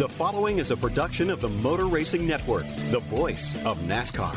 The following is a production of the Motor Racing Network, the voice of NASCAR.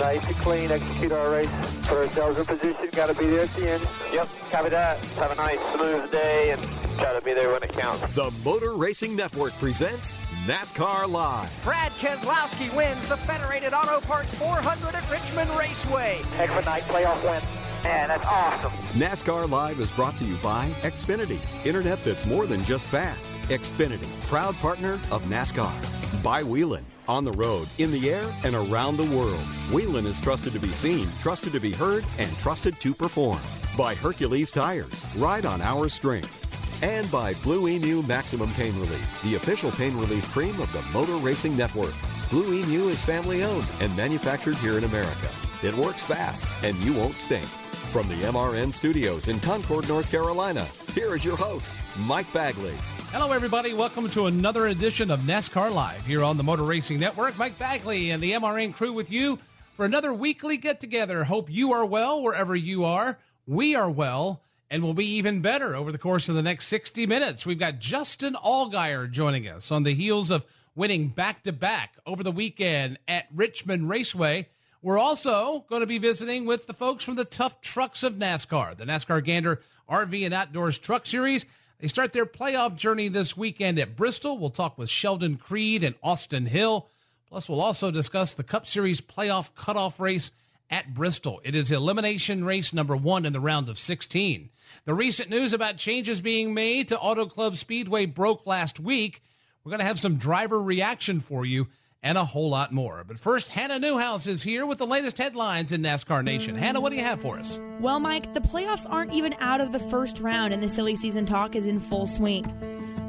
Nice and clean, execute our race. Put ourselves in position, got to be there at the end. Yep, copy that. Have a nice, smooth day and try to be there when it counts. The Motor Racing Network presents NASCAR Live. Brad Keselowski wins the Federated Auto Parts 400 at Richmond Raceway. Heck of a night, playoff win. Man, that's awesome. NASCAR Live is brought to you by Xfinity, internet that's more than just fast. Xfinity, proud partner of NASCAR. By Whelen, on the road, in the air, and around the world. Whelen is trusted to be seen, trusted to be heard, and trusted to perform. By Hercules Tires, ride on our strength. And by Blue Emu Maximum Pain Relief, the official pain relief cream of the Motor Racing Network. Blue Emu is family owned and manufactured here in America. It works fast, and you won't stink. From the MRN studios in Concord, North Carolina, here is your host, Mike Bagley. Hello, everybody. Welcome to another edition of NASCAR Live here on the Motor Racing Network. Mike Bagley and the MRN crew with you for another weekly get together. Hope you are well wherever you are. We are well and will be even better over the course of the next 60 minutes. We've got Justin Allgaier joining us on the heels of winning back to back over the weekend at Richmond Raceway. We're also going to be visiting with the folks from the Tough Trucks of NASCAR, the NASCAR Gander RV and Outdoors Truck Series. They start their playoff journey this weekend at Bristol. We'll talk with Sheldon Creed and Austin Hill. Plus, we'll also discuss the Cup Series playoff cutoff race at Bristol. It is elimination race number one in the round of 16. The recent news about changes being made to Auto Club Speedway broke last week. We're going to have some driver reaction for you and a whole lot more. But first, Hannah Newhouse is here with the latest headlines in NASCAR Nation. Hannah, what do you have for us? Well, Mike, the playoffs aren't even out of the first round, and the silly season talk is in full swing.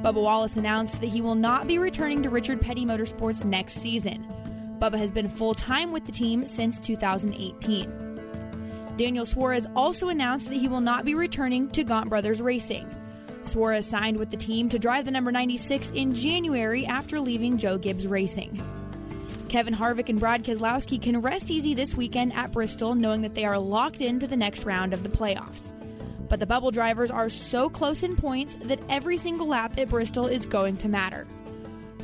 Bubba Wallace announced that he will not be returning to Richard Petty Motorsports next season. Bubba has been full time with the team since 2018. Daniel Suarez also announced that he will not be returning to Gaunt Brothers Racing. Suarez signed with the team to drive the number 96 in January after leaving Joe Gibbs Racing. Kevin Harvick and Brad Keselowski can rest easy this weekend at Bristol, knowing that they are locked into the next round of the playoffs. But the bubble drivers are so close in points that every single lap at Bristol is going to matter.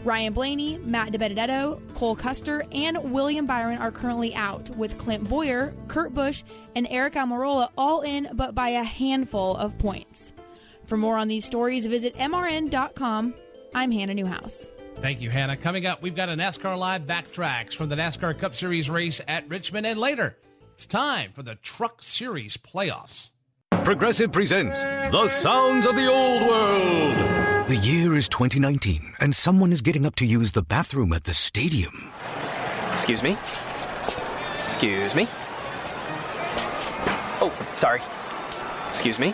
Ryan Blaney, Matt DiBenedetto, Cole Custer, and William Byron are currently out, with Clint Bowyer, Kurt Busch, and Eric Almirola all in, but by a handful of points. For more on these stories, visit MRN.com. I'm Hannah Newhouse. Thank you, Hannah. Coming up, we've got a NASCAR Live backtracks from the NASCAR Cup Series race at Richmond, and later, it's time for the Truck Series playoffs. Progressive presents The Sounds of the Old World. The year is 2019, and someone is getting up to use the bathroom at the stadium. Excuse me? Excuse me? Oh, sorry. Excuse me?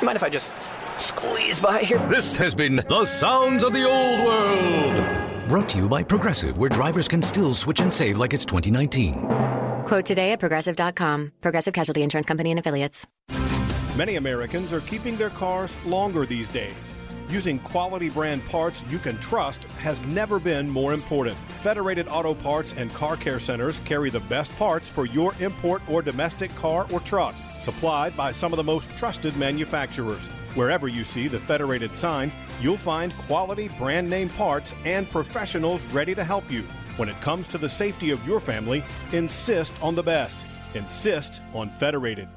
You mind if I just squeeze by here? This has been The Sounds of the Old World. Brought to you by Progressive, where drivers can still switch and save like it's 2019. Quote today at progressive.com. Progressive Casualty Insurance Company and Affiliates. Many Americans are keeping their cars longer these days. Using quality brand parts you can trust has never been more important. Federated Auto Parts and Car Care Centers carry the best parts for your import or domestic car or truck, supplied by some of the most trusted manufacturers. Wherever you see the Federated sign, you'll find quality brand name parts and professionals ready to help you. When it comes to the safety of your family, insist on the best. Insist on Federated.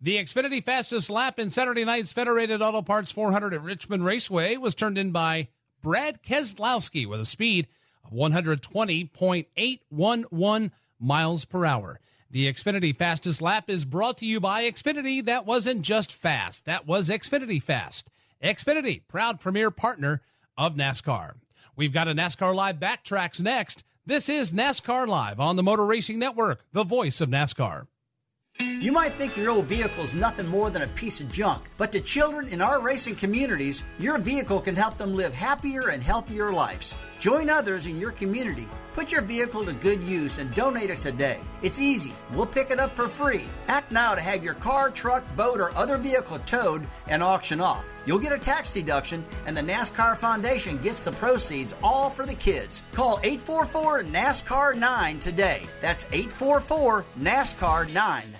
The Xfinity fastest lap in Saturday night's Federated Auto Parts 400 at Richmond Raceway was turned in by Brad Keselowski with a speed of 120.811 miles per hour. The Xfinity fastest lap is brought to you by Xfinity. That wasn't just fast, that was Xfinity fast. Xfinity, proud premier partner of NASCAR. We've got a NASCAR Live backtracks next. This is NASCAR Live on the Motor Racing Network, the voice of NASCAR. You might think your old vehicle is nothing more than a piece of junk, but to children in our racing communities, your vehicle can help them live happier and healthier lives. Join others in your community. Put your vehicle to good use and donate it today. It's easy. We'll pick it up for free. Act now to have your car, truck, boat, or other vehicle towed and auction off. You'll get a tax deduction, and the NASCAR Foundation gets the proceeds all for the kids. Call 844 NASCAR 9 today. That's 844 NASCAR 9.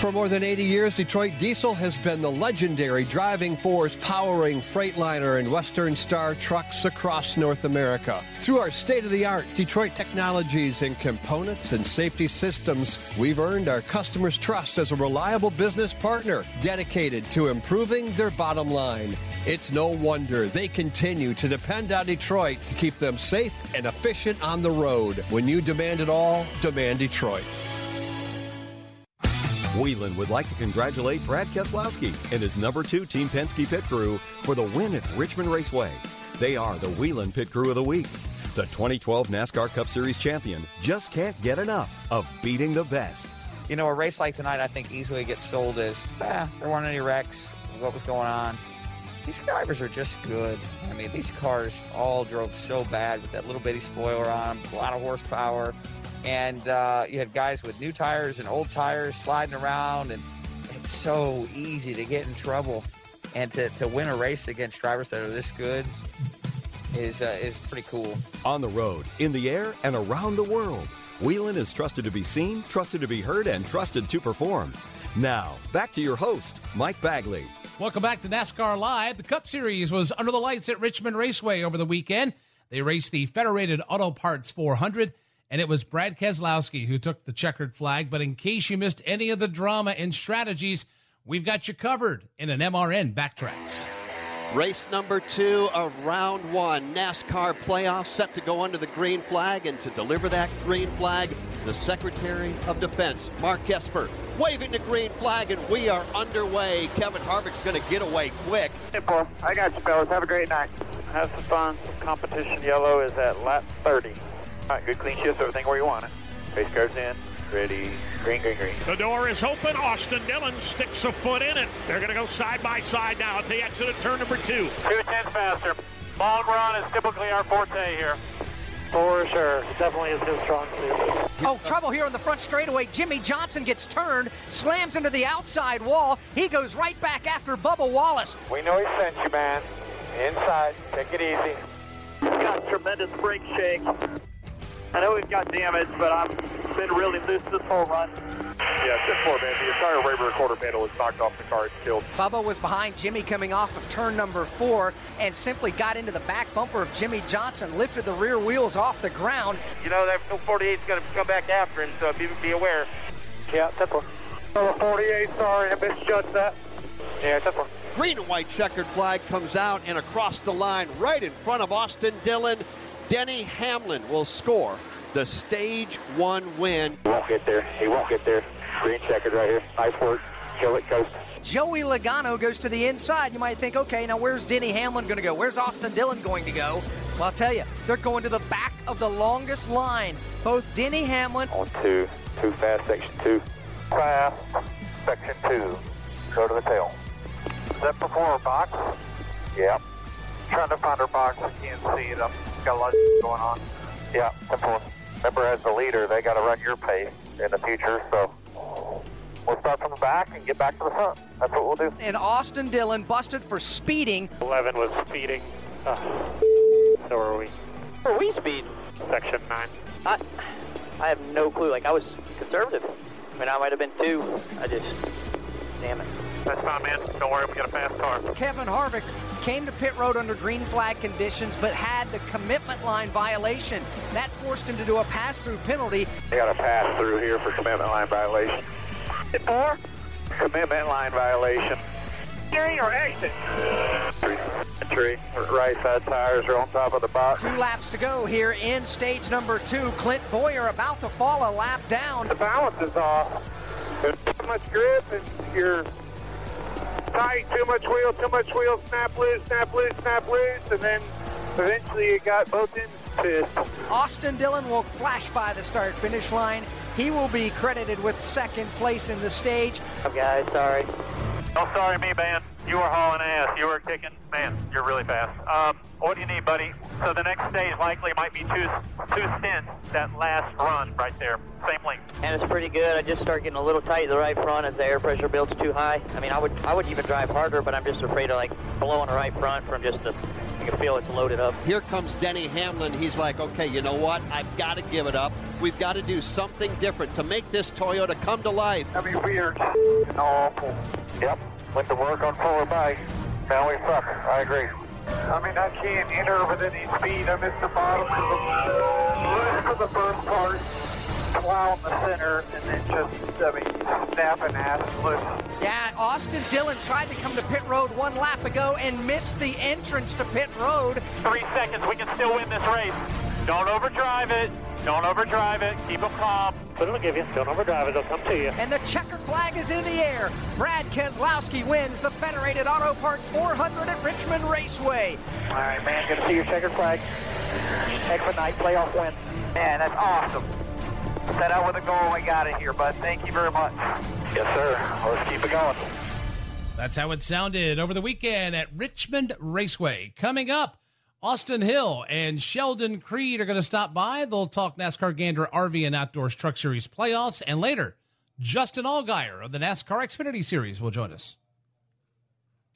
For more than 80 years, Detroit Diesel has been the legendary driving force powering Freightliner and Western Star trucks across North America. Through our state of the art Detroit technologies and components and safety systems, we've earned our customers' trust as a reliable business partner dedicated to improving their bottom line. It's no wonder they continue to depend on Detroit to keep them safe and efficient on the road. When you demand it all, demand Detroit. Whelen would like to congratulate Brad Keselowski and his number two Team Penske pit crew for the win at Richmond Raceway. They are the Whelen Pit Crew of the Week. The 2012 NASCAR Cup Series champion just can't get enough of beating the best. You know, a race like tonight, I think easily gets sold as, ah, there weren't any wrecks. What was going on? These drivers are just good. I mean, these cars all drove so bad with that little bitty spoiler on them, a lot of horsepower and uh, you had guys with new tires and old tires sliding around, and it's so easy to get in trouble. And to, to win a race against drivers that are this good is uh, is pretty cool. On the road, in the air, and around the world, Whelen is trusted to be seen, trusted to be heard, and trusted to perform. Now, back to your host, Mike Bagley. Welcome back to NASCAR Live. The Cup Series was under the lights at Richmond Raceway over the weekend. They raced the Federated Auto Parts 400 and it was Brad Keselowski who took the checkered flag. But in case you missed any of the drama and strategies, we've got you covered in an MRN Backtracks. Race number two of round one. NASCAR playoffs set to go under the green flag, and to deliver that green flag, the Secretary of Defense, Mark Esper, waving the green flag, and we are underway. Kevin Harvick's going to get away quick. Hey, Paul. I got you, fellas. Have a great night. Have some fun. Competition yellow is at lap 30. All right, good clean shifts, everything where you want it. Race car's in. Ready. Green, green, green. The door is open. Austin Dillon sticks a foot in it. They're going to go side by side now at the exit of turn number two. Two tenths faster. Long run is typically our forte here. For sure. Definitely is his strong suit. Oh, trouble here on the front straightaway. Jimmie Johnson gets turned, slams into the outside wall. He goes right back after Bubba Wallace. We know he sent you, man. Inside. Take it easy. He's Got tremendous brake shake. I know we've got damage, but I've been really loose this whole run. Yeah, it's four, man. The entire Raber recorder panel was knocked off the car. It's killed. Bubba was behind Jimmie coming off of turn number four and simply got into the back bumper of Jimmie Johnson, lifted the rear wheels off the ground. You know, that 48 is going to come back after him, so be, be aware. Yeah, simple. Number 48, sorry, I misjudged that. Yeah, simple. Green and white checkered flag comes out and across the line right in front of Austin Dillon. Denny Hamlin will score the stage one win. He won't get there. He won't get there. Green checkered right here. Nice work. Kill it, coast. Joey Logano goes to the inside. You might think, okay, now where's Denny Hamlin going to go? Where's Austin Dillon going to go? Well, I'll tell you, they're going to the back of the longest line. Both Denny Hamlin. On two. Too fast, section two. Fast, section two. Go to the tail. Is that before our box? Yep. Trying to find our box. I can't see it. I've got a lot of going on. Yeah, simple. Remember, as the leader, they got to run your pace in the future, so we'll start from the back and get back to the front. That's what we'll do. And Austin Dillon busted for speeding. 11 was speeding. Uh, so are we. Are we speed? Section 9. I, I have no clue. Like, I was conservative. I mean, I might have been two. I just, damn it. That's fine, man. Don't worry, we got a fast car. Kevin Harvick came to pit road under green flag conditions, but had the commitment line violation. That forced him to do a pass-through penalty. They got a pass through here for commitment line violation. Four? Commitment line violation. Entry or exit? Entry. Right side tires are on top of the box. Two laps to go here in stage number two. Clint Bowyer about to fall a lap down. The balance is off. There's too much grip and you're tight, too much wheel, too much wheel, snap loose, snap loose, snap loose, and then eventually it got both ends pissed. Austin Dillon will flash by the start finish line. He will be credited with second place in the stage. Oh, guys, sorry. Oh, sorry, me, man. You are hauling ass. You are kicking. Man, you're really fast. Um, what do you need, buddy? So the next stage likely might be two two stints. That last run right there, same length. And it's pretty good. I just start getting a little tight in the right front as the air pressure builds too high. I mean, I would I would even drive harder, but I'm just afraid of like blowing the right front from just the you can feel it's loaded up. Here comes Denny Hamlin. He's like, okay, you know what? I've got to give it up. We've got to do something different to make this Toyota come to life. I mean, we are awful. Yep. Went to work on forward bike. Now we suck. I agree. I mean, I can't enter with any speed. I missed the bottom of the, the first part, plow in the center, and then just, I mean, snapping ass loose. Yeah, Austin Dillon tried to come to pit road one lap ago and missed the entrance to pit road. Three seconds. We can still win this race. Don't overdrive it. Don't overdrive it. Keep them calm. But it'll give you. Don't overdrive it. It'll come to you. And the checker flag is in the air. Brad Keselowski wins the Federated Auto Parts 400 at Richmond Raceway. All right, man. Good to see your checkered flag. Expedite playoff win. Man, that's awesome. Set out with a goal. We got it here, bud. Thank you very much. Yes, sir. Let's keep it going. That's how it sounded over the weekend at Richmond Raceway. Coming up, Austin Hill and Sheldon Creed are going to stop by. They'll talk NASCAR Gander RV and Outdoors Truck Series playoffs. And later, Justin Allgaier of the NASCAR Xfinity Series will join us.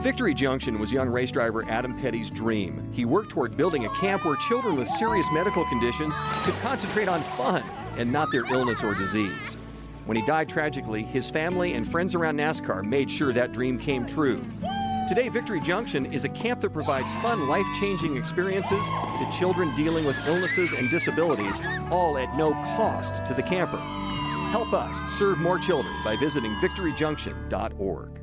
Victory Junction was young race driver Adam Petty's dream. He worked toward building a camp where children with serious medical conditions could concentrate on fun and not their illness or disease. When he died tragically, his family and friends around NASCAR made sure that dream came true. Today, Victory Junction is a camp that provides fun, life changing experiences to children dealing with illnesses and disabilities, all at no cost to the camper. Help us serve more children by visiting victoryjunction.org.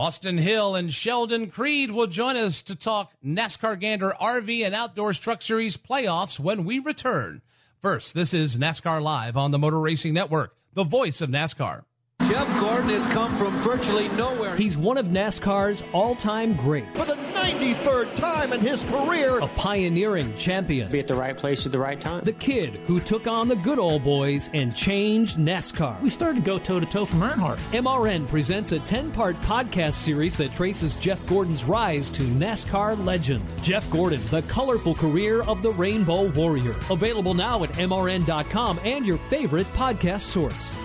Austin Hill and Sheldon Creed will join us to talk NASCAR Gander RV and Outdoors Truck Series playoffs when we return. First, this is NASCAR Live on the Motor Racing Network, the voice of NASCAR. Jeff Gordon has come from virtually nowhere. He's one of NASCAR's all time greats. For the 93rd time in his career, a pioneering champion. Be at the right place at the right time. The kid who took on the good old boys and changed NASCAR. We started to go toe to toe from Earnhardt. MRN presents a 10 part podcast series that traces Jeff Gordon's rise to NASCAR legend. Jeff Gordon, the colorful career of the Rainbow Warrior. Available now at MRN.com and your favorite podcast source.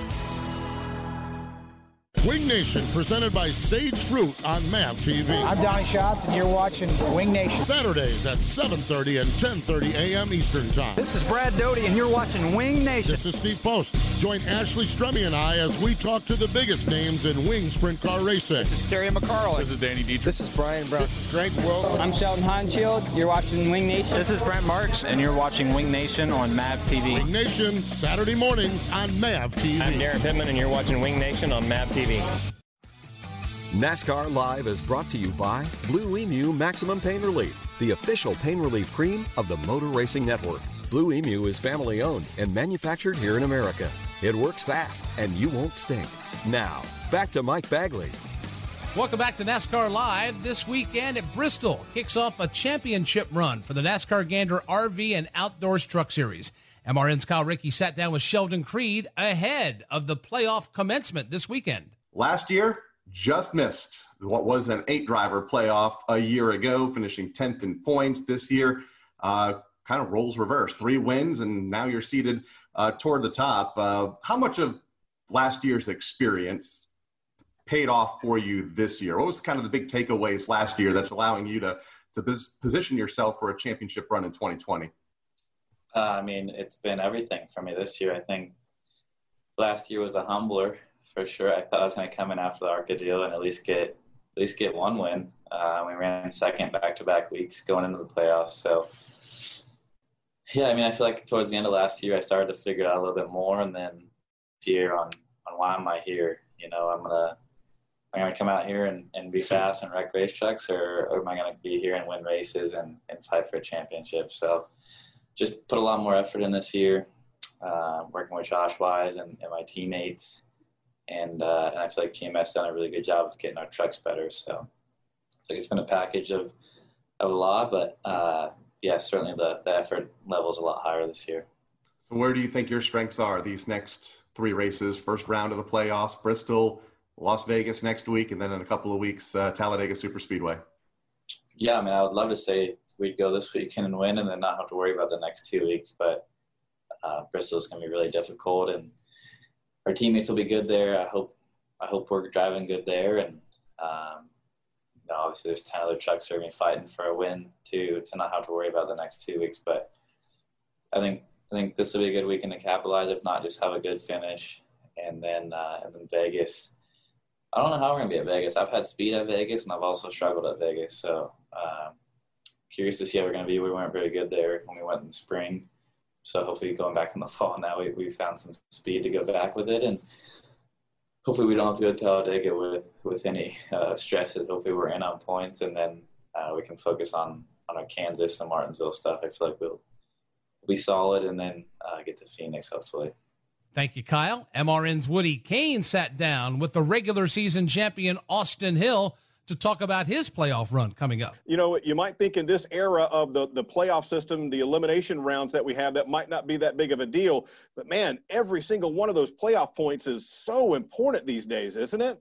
Wing Nation, presented by Sage Fruit on MAV TV. I'm Donnie Schatz, and you're watching Wing Nation. Saturdays at 7.30 and 10.30 a.m. Eastern Time. This is Brad Doty, and you're watching Wing Nation. This is Steve Post. Join Ashley Strummy and I as we talk to the biggest names in wing sprint car racing. This is Terry McCarl. This is Danny Dietrich. This is Brian Brown. This is Greg Wilson. I'm Sheldon Haudenschild. You're watching Wing Nation. This is Brent Marks, and you're watching Wing Nation on MAV TV. Wing Nation, Saturday mornings on MAV TV. I'm Daryn Pittman, and you're watching Wing Nation on MAV TV. NASCAR Live is brought to you by Blue Emu Maximum Pain Relief, the official pain relief cream of the Motor Racing Network. Blue Emu is family owned and manufactured here in America. It works fast and you won't stink. Now, back to Mike Bagley. Welcome back to NASCAR Live. This weekend at Bristol kicks off a championship run for the NASCAR Gander RV and Outdoors Truck Series. MRN's Kyle Rickey sat down with Sheldon Creed ahead of the playoff commencement this weekend. Last year, just missed what was an eight driver playoff a year ago, finishing 10th in points. This year, uh, kind of rolls reversed three wins, and now you're seated uh, toward the top. Uh, how much of last year's experience paid off for you this year? What was kind of the big takeaways last year that's allowing you to to position yourself for a championship run in 2020? Uh, I mean, it's been everything for me this year. I think last year was a humbler for sure. I thought I was going to come in after the ARCA deal and at least get at least get one win. Uh, we ran second back-to-back weeks going into the playoffs. So, yeah, I mean, I feel like towards the end of last year, I started to figure out a little bit more, and then this year on on why am I here? You know, I'm gonna am I gonna come out here and, and be fast and wreck racetracks, or, or am I gonna be here and win races and, and fight for a championship? So, just put a lot more effort in this year, uh, working with Josh Wise and, and my teammates and, uh, and I feel like GMS done a really good job of getting our trucks better. So I think it's been a package of of a lot, but uh, yeah, certainly the, the effort level is a lot higher this year. So where do you think your strengths are these next three races? First round of the playoffs, Bristol, Las Vegas next week, and then in a couple of weeks, uh, Talladega Super Speedway. Yeah, I mean, I would love to say we'd go this weekend and win, and then not have to worry about the next two weeks. But uh, Bristol is going to be really difficult, and our teammates will be good there. I hope I hope we're driving good there, and um, you know, obviously there's ten other trucks are fighting for a win too to not have to worry about the next two weeks. But I think I think this will be a good weekend to capitalize. If not, just have a good finish, and then uh, and then Vegas. I don't know how we're gonna be at Vegas. I've had speed at Vegas, and I've also struggled at Vegas. So um, curious to see how we're gonna be. We weren't very good there when we went in the spring. So hopefully going back in the fall now, we, we found some speed to go back with it. And hopefully we don't have to go to Talladega with, with any uh, stresses. Hopefully we're in on points and then uh, we can focus on, on our Kansas and Martinsville stuff. I feel like we'll be solid and then uh, get to Phoenix hopefully. Thank you, Kyle. MRN's Woody Cain sat down with the regular season champion Austin Hill to talk about his playoff run coming up. You know, you might think in this era of the, the playoff system, the elimination rounds that we have, that might not be that big of a deal. But man, every single one of those playoff points is so important these days, isn't it?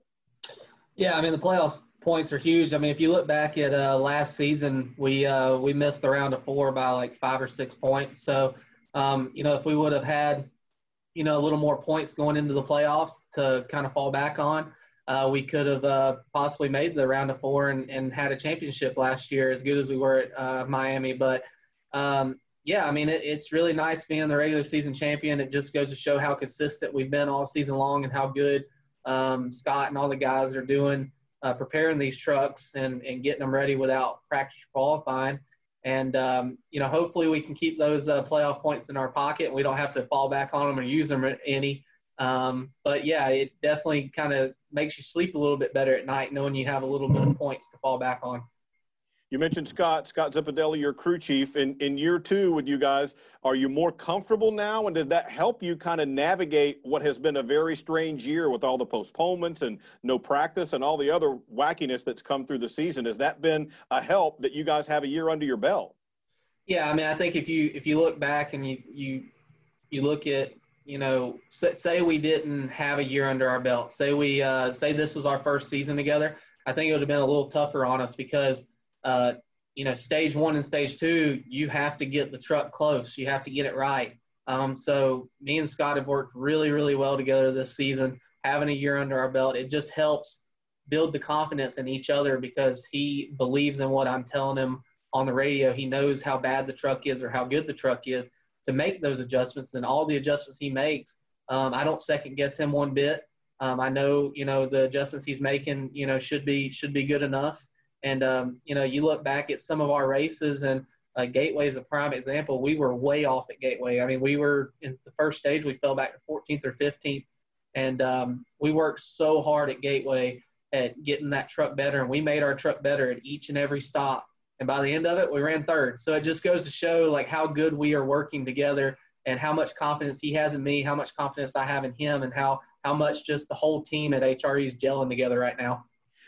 Yeah, I mean, the playoff points are huge. I mean, if you look back at uh, last season, we uh, we missed the round of four by like five or six points. So, um, you know, if we would have had, you know, a little more points going into the playoffs to kind of fall back on, uh, we could have uh, possibly made the round of four and, and had a championship last year as good as we were at uh, Miami. But um, yeah, I mean, it, it's really nice being the regular season champion. It just goes to show how consistent we've been all season long and how good um, Scott and all the guys are doing uh, preparing these trucks and, and getting them ready without practice qualifying. And, um, you know, hopefully we can keep those uh, playoff points in our pocket. And we don't have to fall back on them or use them any. Um, but yeah, it definitely kind of makes you sleep a little bit better at night knowing you have a little bit of points to fall back on. You mentioned Scott, Scott Zipadelli, your crew chief. In, in year two with you guys, are you more comfortable now? And did that help you kind of navigate what has been a very strange year with all the postponements and no practice and all the other wackiness that's come through the season? Has that been a help that you guys have a year under your belt? Yeah, I mean, I think if you if you look back and you you you look at you know, say, we didn't have a year under our belt, say we uh, say this was our first season together, I think it would have been a little tougher on us because, uh, you know, stage one and stage two, you have to get the truck close, you have to get it right. Um, so me and Scott have worked really, really well together this season. Having a year under our belt, it just helps build the confidence in each other because he believes in what I'm telling him on the radio. He knows how bad the truck is or how good the truck is to make those adjustments and all the adjustments he makes. Um, I don't second guess him one bit. Um, I know, you know, the adjustments he's making, you know, should be should be good enough. And um, you know, you look back at some of our races, and uh, Gateway is a prime example. We were way off at Gateway. I mean, we were in the first stage, we fell back to 14th or 15th, and um, we worked so hard at Gateway at getting that truck better, and we made our truck better at each and every stop and by the end of it we ran third so it just goes to show like how good we are working together and how much confidence he has in me how much confidence i have in him and how how much just the whole team at hre is gelling together right now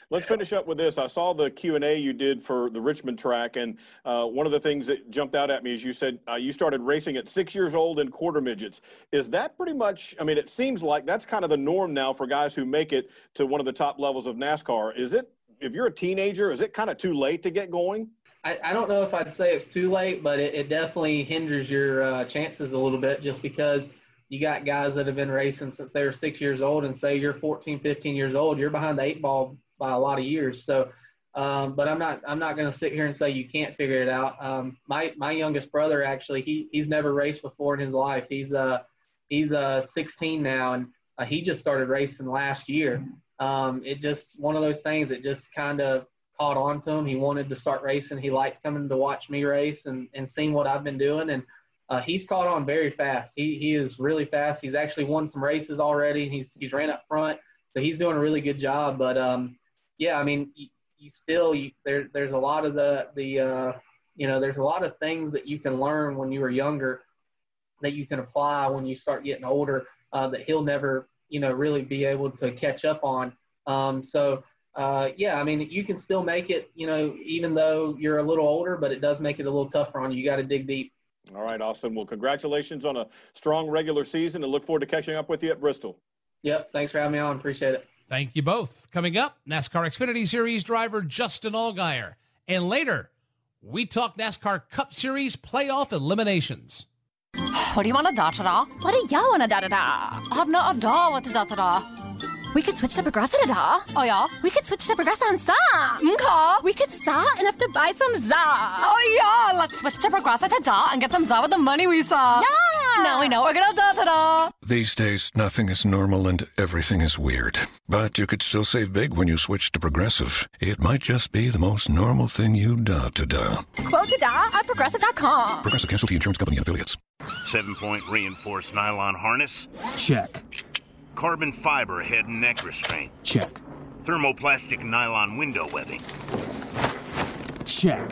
Let's finish up with this. I saw the Q and A you did for the Richmond track, and uh, one of the things that jumped out at me is you said uh, you started racing at six years old in quarter midgets. Is that pretty much? I mean, it seems like that's kind of the norm now for guys who make it to one of the top levels of NASCAR. Is it? If you're a teenager, is it kind of too late to get going? I, I don't know if I'd say it's too late, but it, it definitely hinders your uh, chances a little bit just because you got guys that have been racing since they were six years old, and say you're 14, 15 years old, you're behind the eight ball by a lot of years. So, um, but I'm not I'm not going to sit here and say you can't figure it out. Um, my my youngest brother actually he he's never raced before in his life. He's uh he's uh 16 now, and uh, he just started racing last year. Um, it just one of those things. It just kind of caught on to him. He wanted to start racing. He liked coming to watch me race and and seeing what I've been doing and uh, he's caught on very fast. He he is really fast. He's actually won some races already. He's he's ran up front, so he's doing a really good job. But um, yeah, I mean, you, you still you, there there's a lot of the the uh, you know there's a lot of things that you can learn when you were younger that you can apply when you start getting older uh, that he'll never you know really be able to catch up on. Um, so. Uh, yeah, I mean, you can still make it, you know, even though you're a little older, but it does make it a little tougher on you. You got to dig deep. All right, awesome. Well, congratulations on a strong regular season and look forward to catching up with you at Bristol. Yep. Thanks for having me on. Appreciate it. Thank you both. Coming up, NASCAR Xfinity Series driver Justin Allgaier. And later, we talk NASCAR Cup Series playoff eliminations. What do you want a da da da? What do you want a da da da? I have not a da what a da da da. We could switch to Progressive da. Oh yeah. We could switch to Progressive and some. Mm-hmm. Okay. We could sa and have to buy some za. Oh yeah. Let's switch to Progressive da and get some za with the money we saw. Yeah. Now we know we're gonna da da da. These days, nothing is normal and everything is weird. But you could still save big when you switch to Progressive. It might just be the most normal thing you da to da. Quote to da at progressive.com. Progressive Casualty Insurance Company and affiliates. Seven point reinforced nylon harness. Check. Carbon fiber head and neck restraint. Check. Thermoplastic nylon window webbing. Check.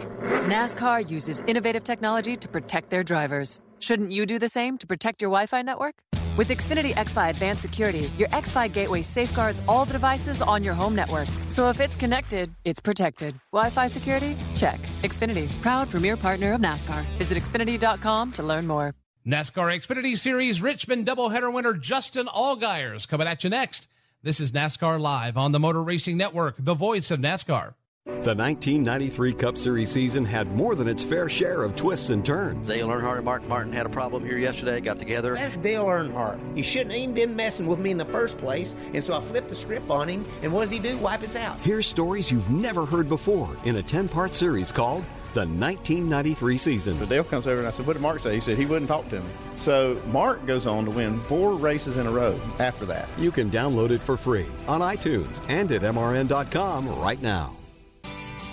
NASCAR uses innovative technology to protect their drivers. Shouldn't you do the same to protect your Wi Fi network? With Xfinity XFi Advanced Security, your XFi gateway safeguards all the devices on your home network. So if it's connected, it's protected. Wi Fi security? Check. Xfinity, proud premier partner of NASCAR. Visit Xfinity.com to learn more. NASCAR Xfinity Series Richmond doubleheader winner Justin Allgaier is coming at you next. This is NASCAR Live on the Motor Racing Network, the voice of NASCAR. The 1993 Cup Series season had more than its fair share of twists and turns. Dale Earnhardt and Mark Martin had a problem here yesterday, got together. That's Dale Earnhardt. He shouldn't have even been messing with me in the first place, and so I flipped the script on him, and what does he do? Wipe us out. Here's stories you've never heard before in a 10 part series called the 1993 season. So Dale comes over and I said, What did Mark say? He said he wouldn't talk to me. So Mark goes on to win four races in a row after that. You can download it for free on iTunes and at MRN.com right now.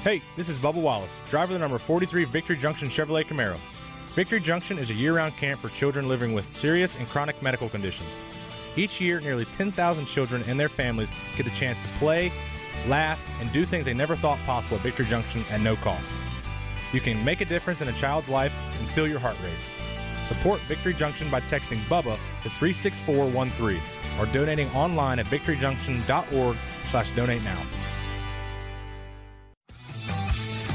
Hey, this is Bubba Wallace, driver of the number 43 Victory Junction Chevrolet Camaro. Victory Junction is a year round camp for children living with serious and chronic medical conditions. Each year, nearly 10,000 children and their families get the chance to play, laugh, and do things they never thought possible at Victory Junction at no cost. You can make a difference in a child's life and feel your heart race. Support Victory Junction by texting BUBBA to 36413 or donating online at victoryjunction.org slash donate now.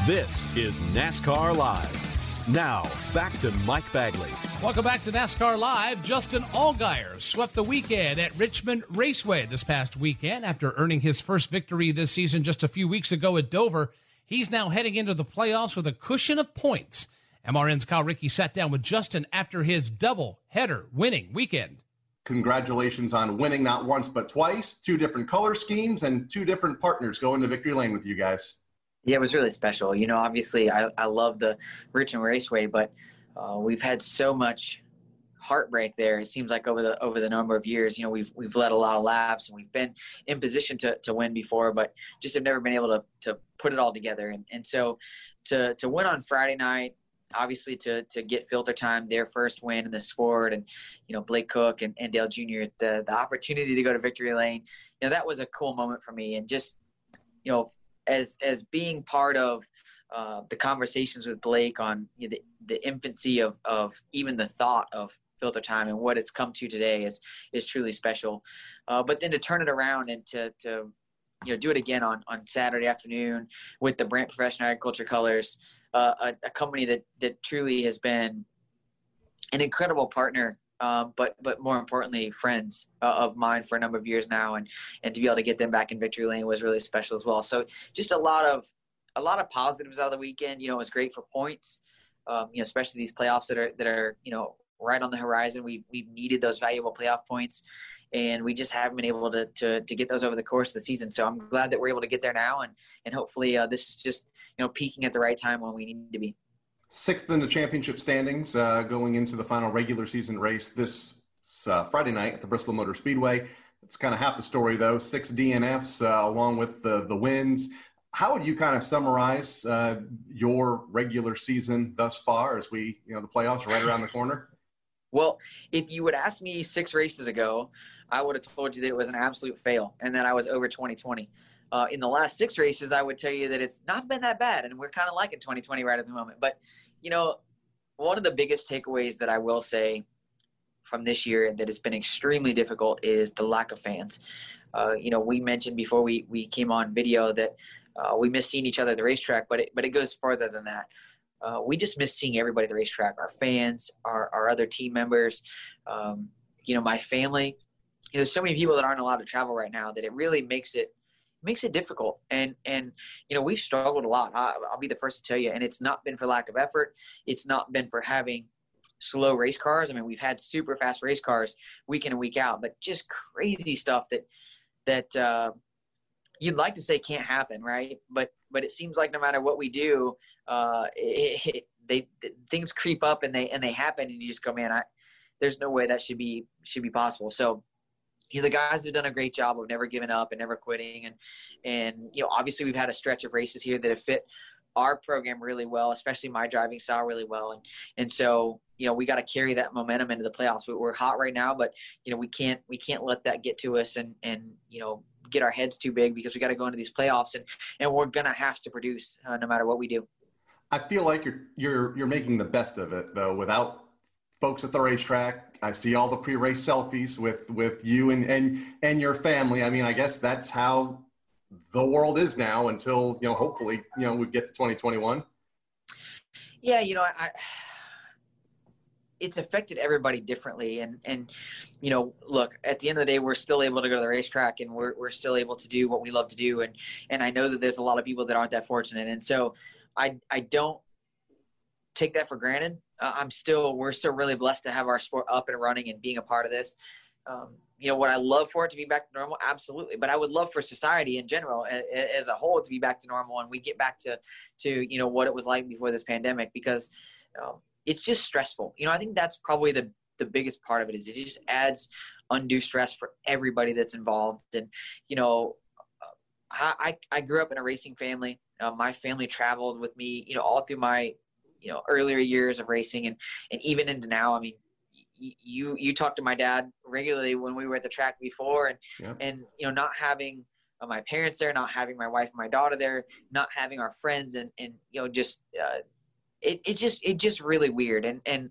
This is NASCAR Live. Now, back to Mike Bagley. Welcome back to NASCAR Live. Justin Allgaier swept the weekend at Richmond Raceway this past weekend after earning his first victory this season just a few weeks ago at Dover. He's now heading into the playoffs with a cushion of points. MRN's Kyle Rickey sat down with Justin after his double header winning weekend. Congratulations on winning not once but twice, two different color schemes, and two different partners going to victory lane with you guys. Yeah, it was really special. You know, obviously, I, I love the Richmond Raceway, but uh, we've had so much heartbreak there. It seems like over the over the number of years, you know, we've we've led a lot of laps and we've been in position to, to win before, but just have never been able to to put it all together. And and so to to win on Friday night, obviously to to get FilterTime, their first win in the sport, and you know Blake Koch and, and Dale Jr. the the opportunity to go to victory lane, you know that was a cool moment for me, and just you know as as being part of uh, the conversations with Blake on you know, the, the infancy of, of even the thought of FilterTime and what it's come to today is is truly special. Uh, but then to turn it around and to to you know do it again on on Saturday afternoon with the Brandt Professional Agriculture Colors, uh, a, a, company that that truly has been an incredible partner. Um, but but more importantly, friends uh, of mine for a number of years now, and and to be able to get them back in victory lane was really special as well. So just a lot of a lot of positives out of the weekend. You know, it was great for points. Um, you know, especially these playoffs that are that are you know right on the horizon. We've we've needed those valuable playoff points, and we just haven't been able to to, to get those over the course of the season. So I'm glad that we're able to get there now, and and hopefully uh, this is just you know peaking at the right time when we need to be. Sixth in the championship standings, uh, going into the final regular season race this uh, Friday night at the Bristol Motor Speedway. It's kind of half the story, though. Six DNFs uh, along with the, the wins. How would you kind of summarize uh, your regular season thus far as we, you know, the playoffs are right around the corner? Well, if you would ask me six races ago, I would have told you that it was an absolute fail and that I was over 2020. Uh, in the last six races, I would tell you that it's not been that bad, and we're kind of liking 2020 right at the moment. But you know, one of the biggest takeaways that I will say from this year that it's been extremely difficult is the lack of fans. Uh, you know, we mentioned before we we came on video that uh, we miss seeing each other at the racetrack, but it, but it goes further than that. Uh, we just miss seeing everybody at the racetrack, our fans, our, our other team members, um, you know, my family. You know, there's so many people that aren't allowed to travel right now that it really makes it makes it difficult. And and you know, we've struggled a lot. I, I'll be the first to tell you. And it's not been for lack of effort. It's not been for having slow race cars. I mean, we've had super fast race cars week in and week out, but just crazy stuff that that uh, you'd like to say can't happen, right? But but it seems like no matter what we do, uh, it, it, they things creep up and they and they happen, and you just go, man, I there's no way that should be should be possible. So you know, the guys have done a great job of never giving up and never quitting, and and you know obviously we've had a stretch of races here that have fit our program really well, especially my driving style really well, and and so you know we got to carry that momentum into the playoffs. We're hot right now, but you know we can't we can't let that get to us and and you know get our heads too big because we got to go into these playoffs and and we're gonna have to produce uh, no matter what we do. I feel like you're you're you're making the best of it though without folks at the racetrack. I see all the pre-race selfies with with you and and and your family. I mean, I guess that's how the world is now until you know hopefully you know we get to 2021. Yeah, you know, I it's affected everybody differently. And and you know look at the end of the day we're still able to go to the racetrack and we're, we're still able to do what we love to do. And and i know that there's a lot of people that aren't that fortunate. And so i i don't take that for granted. Uh, i'm still we're still really blessed to have our sport up and running and being a part of this. Um, you know what i love for it to be back to normal? Absolutely. But i would love for society in general as a whole to be back to normal and we get back to to you know what it was like before this pandemic because um, it's just stressful. You know, I think that's probably the the biggest part of it is it just adds undue stress for everybody that's involved. And you know, I I grew up in a racing family. Uh, my family traveled with me, you know, all through my you know earlier years of racing and and even into now. I mean, you you talk to my dad regularly when we were at the track before, and yeah. and you know, not having uh, my parents there, not having my wife and my daughter there, not having our friends, and and you know, just uh, it, it just it just really weird and and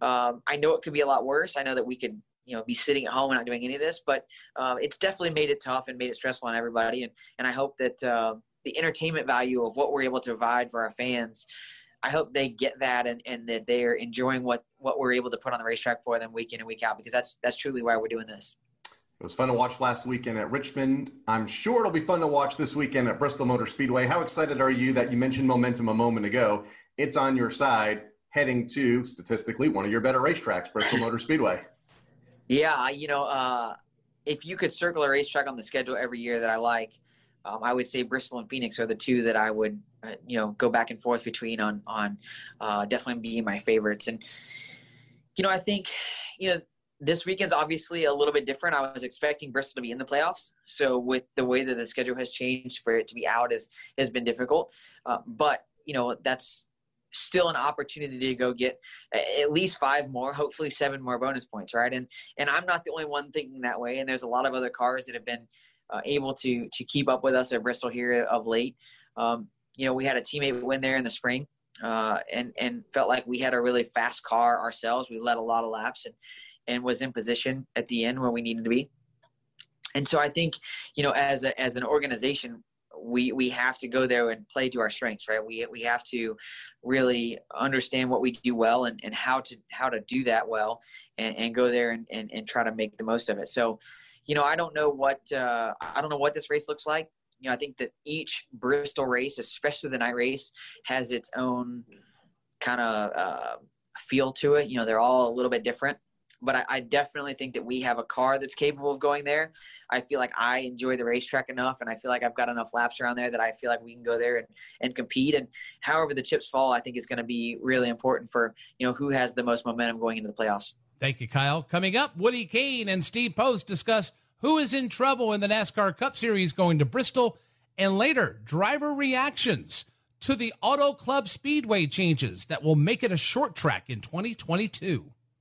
um, i know it could be a lot worse i know that we could you know be sitting at home and not doing any of this but uh, it's definitely made it tough and made it stressful on everybody and and i hope that uh, the entertainment value of what we're able to provide for our fans i hope they get that and, and that they're enjoying what what we're able to put on the racetrack for them week in and week out because that's that's truly why we're doing this it was fun to watch last weekend at Richmond. I'm sure it'll be fun to watch this weekend at Bristol Motor Speedway. How excited are you that you mentioned momentum a moment ago it's on your side heading to statistically one of your better racetracks, Bristol Motor Speedway. Yeah, you know, uh, if you could circle a racetrack on the schedule every year that I like, um, I would say Bristol and Phoenix are the two that I would, uh, you know, go back and forth between on on uh, definitely being my favorites. And you know, I think you know this weekend's obviously a little bit different. I was expecting Bristol to be in the playoffs, so with the way that the schedule has changed, for it to be out is has been difficult. Uh, but you know, that's still an opportunity to go get at least five more, hopefully seven more bonus points, right? And and I'm not the only one thinking that way. And there's a lot of other cars that have been uh, able to to keep up with us at Bristol here of late. Um, you know, we had a teammate win there in the spring, uh, and and felt like we had a really fast car ourselves. We led a lot of laps and and was in position at the end where we needed to be. And so I think, you know, as a, as an organization, we we have to go there and play to our strengths right? We we have to really understand what we do well and, and how to how to do that well and, and go there and, and, and try to make the most of it. So you know i don't know what uh, i don't know what this race looks like. You know i think that each bristol race especially the night race has its own kind of uh, feel to it. You know, they're all a little bit different but I, I, definitely think that we have a car that's capable of going there. I feel like I enjoy the racetrack enough, and I feel like I've got enough laps around there that I feel like we can go there and, and compete. And however the chips fall, I think is going to be really important for you know who has the most momentum going into the playoffs. Thank you, Kyle. Coming up, Woody Cain and Steve Post discuss who is in trouble in the NASCAR Cup Series going to Bristol, and later driver reactions to the Auto Club Speedway changes that will make it a short track in 2022.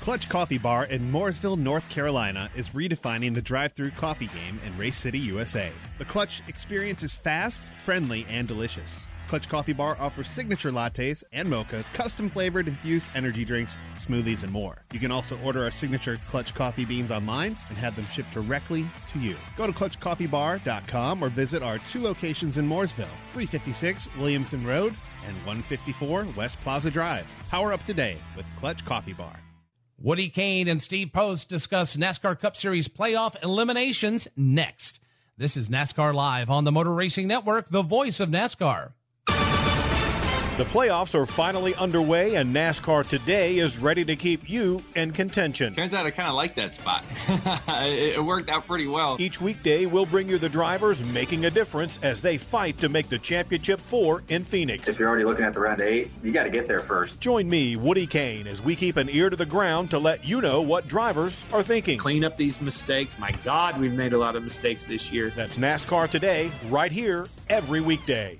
Clutch Coffee Bar in Mooresville, North Carolina is redefining the drive through coffee game in Race City, USA. The Clutch experience is fast, friendly, and delicious. Clutch Coffee Bar offers signature lattes and mochas, custom flavored infused energy drinks, smoothies, and more. You can also order our signature Clutch coffee beans online and have them shipped directly to you. Go to clutchcoffeebar.com or visit our two locations in Mooresville 356 Williamson Road and 154 West Plaza Drive. Power up today with Clutch Coffee Bar. Woody Cain and Steve Post discuss NASCAR Cup Series playoff eliminations next. This is NASCAR Live on the Motor Racing Network, the voice of NASCAR. The playoffs are finally underway, and NASCAR today is ready to keep you in contention. Turns out I kind of like that spot. it worked out pretty well. Each weekday, we'll bring you the drivers making a difference as they fight to make the championship four in Phoenix. If you're already looking at the round eight, you got to get there first. Join me, Woody Cain, as we keep an ear to the ground to let you know what drivers are thinking. Clean up these mistakes. My God, we've made a lot of mistakes this year. That's NASCAR today, right here, every weekday.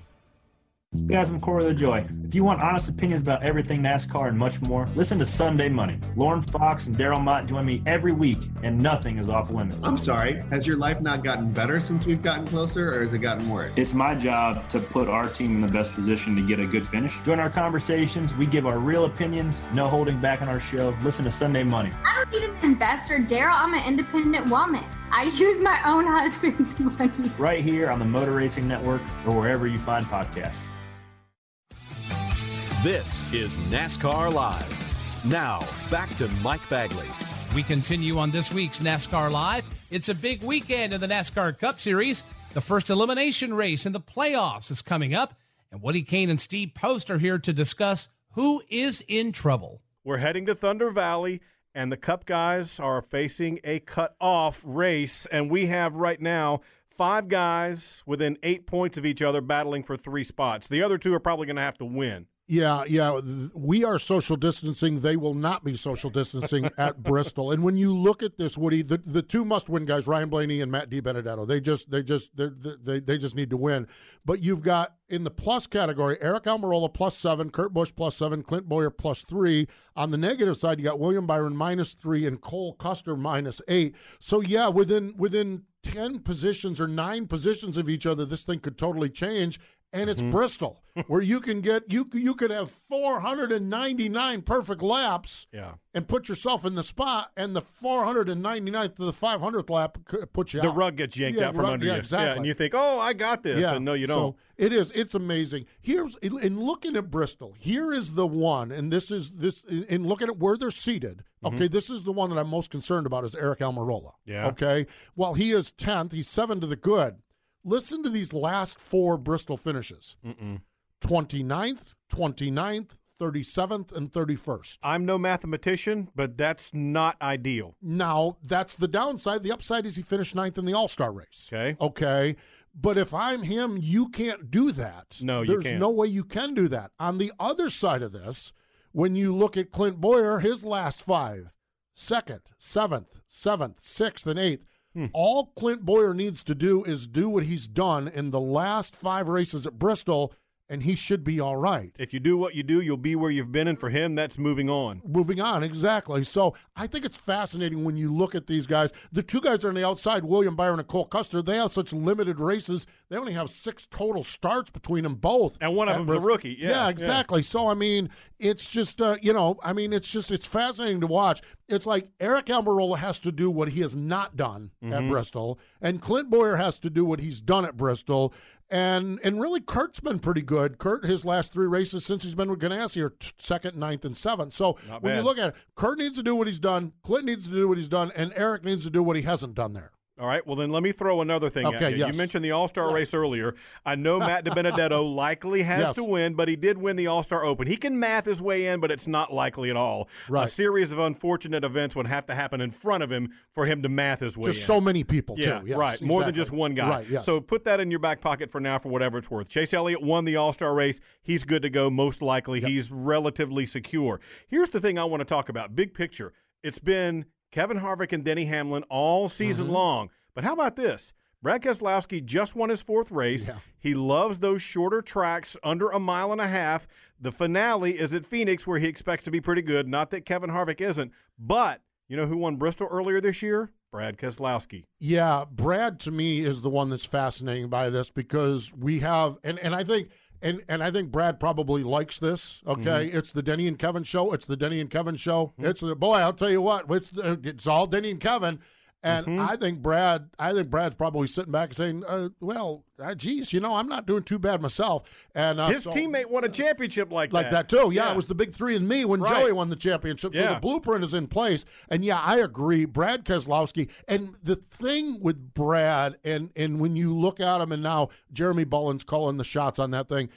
Hey guys, I'm Corey LaJoie. If you want honest opinions about everything NASCAR and much more, listen to Sunday Money. Lauren Fox and Daryl Motte join me every week, and nothing is off limits. I'm sorry, has your life not gotten better since we've gotten closer, or has it gotten worse? It's my job to put our team in the best position to get a good finish. Join our conversations. We give our real opinions, no holding back on our show. Listen to Sunday Money. I don't need an investor, Daryl. I'm an independent woman. I use my own husband's money. Right here on the Motor Racing Network or wherever you find podcasts. This is NASCAR Live. Now, back to Mike Bagley. We continue on this week's NASCAR Live. It's a big weekend in the NASCAR Cup Series. The first elimination race in the playoffs is coming up, and Woody Cain and Steve Post are here to discuss who is in trouble. We're heading to Thunder Valley, and the Cup guys are facing a cut-off race, and we have right now five guys within eight points of each other battling for three spots. The other two are probably going to have to win. Yeah, yeah. We are social distancing. They will not be social distancing at Bristol. And when you look at this, Woody, the, the two must-win guys, Ryan Blaney and Matt DiBenedetto, they just they just they they they just need to win. But you've got in the plus category, Eric Almirola plus seven, Kurt Busch plus seven, Clint Bowyer plus three. On the negative side, you got William Byron minus three and Cole Custer minus eight. So yeah, within within 10 positions or nine positions of each other, this thing could totally change. And it's Mm-hmm. Bristol, where you can get you you could have 499 perfect laps Yeah. and put yourself in the spot, and the 499th to the 500th lap could put you The out. rug gets yanked Yeah, out from rug- under yeah, you. Exactly. and you think, oh, I got this. And no, you don't. So it is. It's amazing. Here's in looking at Bristol. Here is the one, and this is this in looking at where they're seated. Mhm. Okay, this is the one that I'm most concerned about is Eric Almirola. Yeah. Okay. Well, he is tenth. He's seven to the good. Listen to these last four Bristol finishes: Mm-mm. 29th, 29th, 37th, and 31st. I'm no mathematician, but that's not ideal. Now, that's the downside. The upside is he finished ninth in the All Star race. Okay. Okay. But if I'm him, you can't do that. No, you There's no way you can do that. On the other side of this, when you look at Clint Bowyer, his last five second, seventh, seventh, sixth, and eighth. Hmm. All Clint Bowyer needs to do is do what he's done in the last five races at Bristol, and he should be all right. If you do what you do, you'll be where you've been, and for him, that's moving on. Moving on, exactly. So I think it's fascinating when you look at these guys. The two guys are on the outside, William Byron and Cole Custer. They have such limited races. They only have six total starts between them both. And one of At them's a rookie. Yeah, yeah. exactly. So I mean, it's just uh, you know, I mean, it's just it's fascinating to watch. It's like Eric Almirola has to do what he has not done at Mhm. Bristol, and Clint Bowyer has to do what he's done at Bristol. And and really, Kurt's been pretty good. Kurt, his last three races since he's been with Ganassi are second, ninth, and seventh. So Not when you look at it, Kurt needs to do what he's done. Clint needs to do what he's done, and Eric needs to do what he hasn't done there. All right. Well, then let me throw another thing at you. yes. You mentioned the All Star race earlier. I know Matt DiBenedetto likely has Yes. to win, but he did win the All Star Open. He can math his way in, but it's not likely at all. A series of unfortunate events would have to happen in front of him for him to math his way Just in. so many people, Yeah, too. Yes, right. More than just one guy. Right, yes. So put that in your back pocket for now for whatever it's worth. Chase Elliott won the All Star race. He's good to go, most likely. He's relatively secure. Here's the thing I want to talk about big picture. It's been Kevin Harvick and Denny Hamlin all season Mm-hmm. long. But how about this? Brad Keselowski just won his fourth race. He loves those shorter tracks under a mile and a half. The finale is at Phoenix, where he expects to be pretty good. Not that Kevin Harvick isn't, but you know who won Bristol earlier this year? Brad Keselowski. Yeah, Brad to me is the one that's fascinating by this because we have and and I think and and I think Brad probably likes this. Okay, Mm-hmm. it's the Denny and Kevin show. It's the Denny and Kevin show. It's the boy. I'll tell you what. It's the, it's all Denny and Kevin. And Mm-hmm. I think Brad, I think Brad's probably sitting back and saying, uh, "Well, uh, geez, you know, I'm not doing too bad myself." And uh, His so- teammate won a championship like, like that too. Yeah, it was the big three and me when Right. Joey won the championship. So Yeah. the blueprint is in place. And yeah, I agree. Brad Keselowski. And the thing with Brad, and and when you look at him, and now Jeremy Bullins's calling the shots on that thing.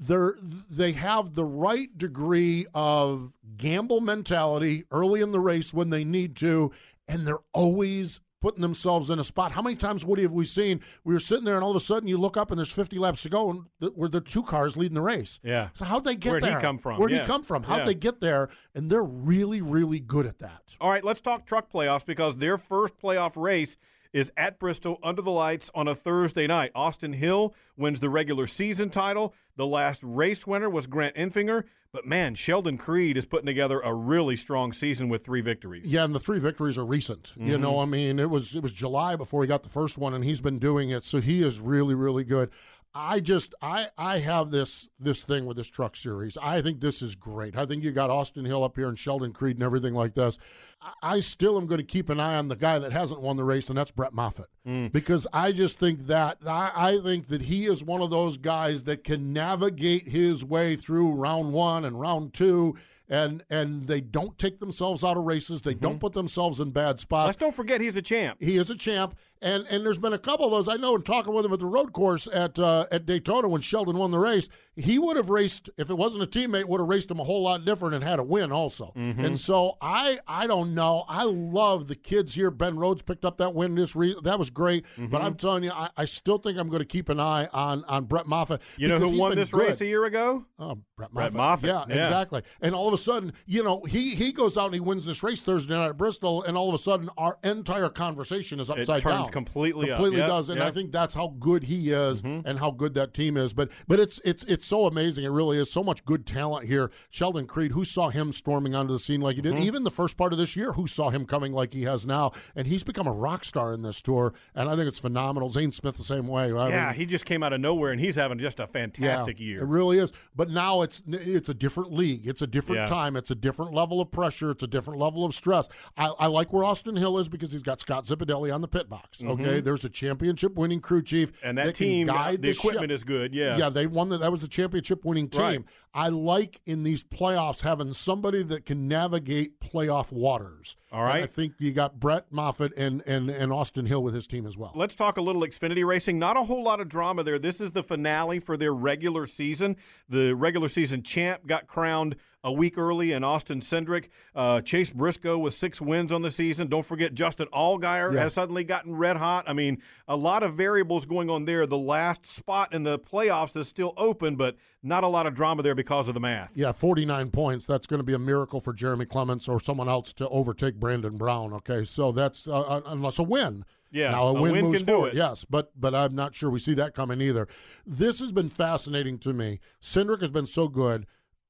They're, they have the right degree of gamble mentality early in the race when they need to, and they're always putting themselves in a spot. How many times, Woody, have we seen we were sitting there and all of a sudden you look up and there's 50 laps to go and th- were the two cars leading the race? Yeah. So how'd they get Where'd he there? come from? Where'd Yeah. he come from? How'd Yeah. they get there? And they're really, really good at that. All right, let's talk truck playoffs because their first playoff race is at Bristol under the lights on a Thursday night. Austin Hill wins the regular season title. The last race winner was Grant Enfinger. But man, Sheldon Creed is putting together a really strong season with three victories. Yeah, and the three victories are recent. You Mhm. know, I mean, it was it was July before he got the first one, and he's been doing it. So he is really, really good. I just I I have this this thing with this truck series. I think this is great. I think you got Austin Hill up here and Sheldon Creed and everything like this. I, I still am going to keep an eye on the guy that hasn't won the race, and that's Brett Moffitt, mm. because I just think that I, I think that he is one of those guys that can navigate his way through round one and round two. And and they don't take themselves out of races. They don't mm-hmm. put themselves in bad spots. Let's don't forget he's a champ. He is a champ, and and there's been a couple of those I know. In talking with him at the road course at uh, at Daytona when Sheldon won the race, he would have raced if it wasn't a teammate. Would have raced him a whole lot different and had a win also. Mhm. And so I I don't know. I love the kids here. Ben Rhodes picked up that win this re- that was great. But Mhm. I'm telling you, I, I still think I'm going to keep an eye on on Brett Moffitt. You know who won this good. race a year ago? Oh, Brett Brett Moffitt. Moffitt. Yeah, Yeah. exactly. And all of a sudden, you know, he he goes out and he wins this race Thursday night at Bristol, and all of a sudden, our entire conversation is upside turns down. completely up. completely Yep, does, and I yep. Mm-hmm. think that's how good he is and how good that team is. But but it's it's it's so amazing. It really is so much good talent here. Sheldon Creed, who saw him storming onto the scene like he did, Mhm. even the first part of this year, who saw him coming like he has now, and he's become a rock star in this tour, and I think it's phenomenal. Zane Smith the same way. I yeah, mean, he just came out of nowhere and he's having just a fantastic yeah, year. It really is. But now it's it's a different league. It's a different Yeah. time. It's a different level of pressure. It's a different level of stress. I, I like where Austin Hill is because he's got Scott Zipadelli on the pit box. Okay, Mhm. there's a championship winning crew chief, And that can team, the equipment ship. is good, yeah. yeah. They won that. That was the championship winning team. Right. I like in these playoffs having somebody that can navigate playoff waters. All right. And. I think you got Brett Moffitt and and and Austin Hill with his team as well. Let's talk a little Xfinity racing. Not a whole lot of drama there. This is the finale for their regular season. The regular season champ got crowned a week early in Austin Cindric. Uh, Chase Briscoe with six wins on the season. Don't forget Justin Allgaier has suddenly gotten red hot. I mean, a lot of variables going on there. The last spot in the playoffs is still open, but not a lot of drama there because of the math. Yeah, 49 points. That's going to be a miracle for Jeremy Clements or someone else to overtake Brandon Brown. Okay, so that's uh, uh, unless a win. Yeah, now a, a win, win moves can do forward. it. Yes, but but I'm not sure we see that coming either. This has been fascinating to me. Cindric has been so good.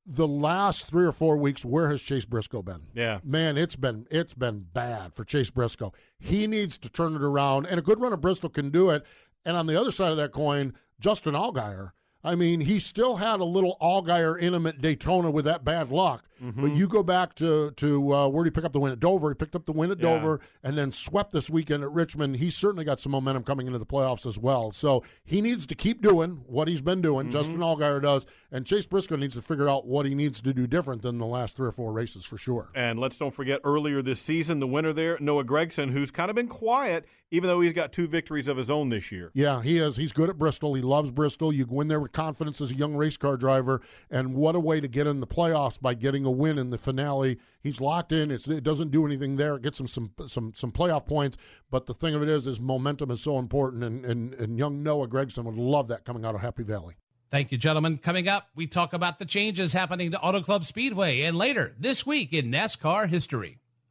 The last three or four weeks, where has Chase Briscoe been? Yeah. man, it's been it's been bad for Chase Briscoe. He needs to turn it around, and a good run of Bristol can do it. And on the other side of that coin, Justin Allgaier. I mean, he still had a little Allgaier in him at Daytona with that bad luck. Mm-hmm. But you go back to to uh, where did he pick up the win at Dover? He picked up the win at Yeah. Dover and then swept this weekend at Richmond. He's certainly got some momentum coming into the playoffs as well. So he needs to keep doing what he's been doing. Mm-hmm. Justin Allgaier does, and Chase Briscoe needs to figure out what he needs to do different than the last three or four races for sure. And let's don't forget earlier this season, the winner there, Noah Gragson, who's kind of been quiet, even though he's got two victories of his own this year. Yeah, he is. He's good at Bristol. He loves Bristol. You go in there with confidence as a young race car driver, and what a way to get in the playoffs by getting a win in the finale. He's locked in. It's, it doesn't do anything there. It gets him some some some playoff points. But the thing of it is, is momentum is so important, and and, and young Noah Gragson would love that coming out of Happy Valley. Thank you, gentlemen. Coming up, we talk about the changes happening to Auto Club Speedway and later this week in NASCAR history.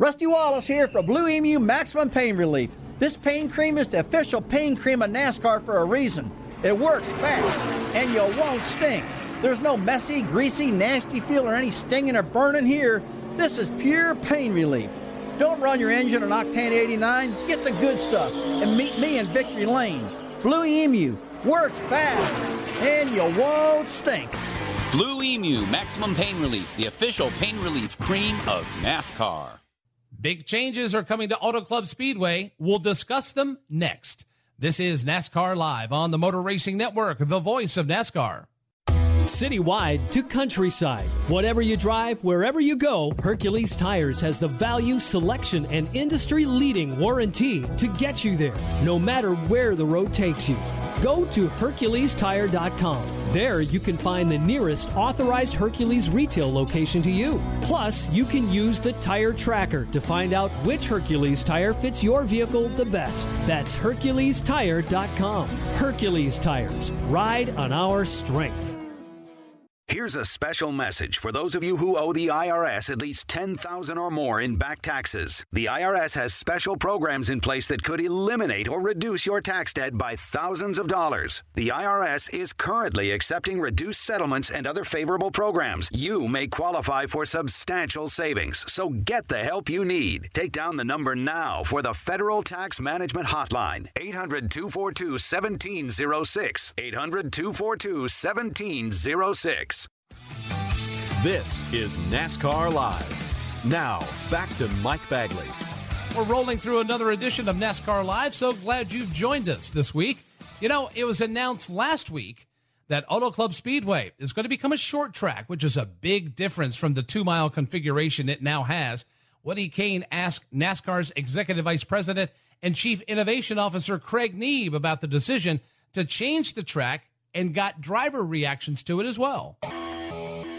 Rusty Wallace here for Blue Emu Maximum Pain Relief. This pain cream is the official pain cream of NASCAR for a reason. It works fast, and you won't stink. There's no messy, greasy, nasty feel or any stinging or burning here. This is pure pain relief. Don't run your engine on Octane 89. Get the good stuff and meet me in Victory Lane. Blue Emu works fast, and you won't stink. Blue Emu Maximum Pain Relief, the official pain relief cream of NASCAR. Big changes are coming to Auto Club Speedway. We'll discuss them next. This is NASCAR Live on the Motor Racing Network, the voice of NASCAR. Citywide to countryside. Whatever you drive, wherever you go, Hercules Tires has the value, selection, and industry leading warranty to get you there, no matter where the road takes you. Go to HerculesTire.com. There you can find the nearest authorized Hercules retail location to you. Plus, you can use the tire tracker to find out which Hercules tire fits your vehicle the best. That's HerculesTire.com. Hercules Tires. Ride on our strength. Here's a special message for those of you who owe the IRS at least 10,000 or more in back taxes. The IRS has special programs in place that could eliminate or reduce your tax debt by thousands of dollars. The IRS is currently accepting reduced settlements and other favorable programs. You may qualify for substantial savings, so get the help you need. Take down the number now for the Federal Tax Management Hotline 800-242 1706. 800-242 1706. This is NASCAR Live. Now, back to Mike Bagley. We're rolling through another edition of NASCAR Live. So glad you've joined us this week. You know, it was announced last week that Auto Club Speedway is going to become a short track, which is a big difference from the two mile configuration it now has. Woody Cain asked NASCAR's Executive Vice President and Chief Innovation Officer Craig Neeb about the decision to change the track and got driver reactions to it as well.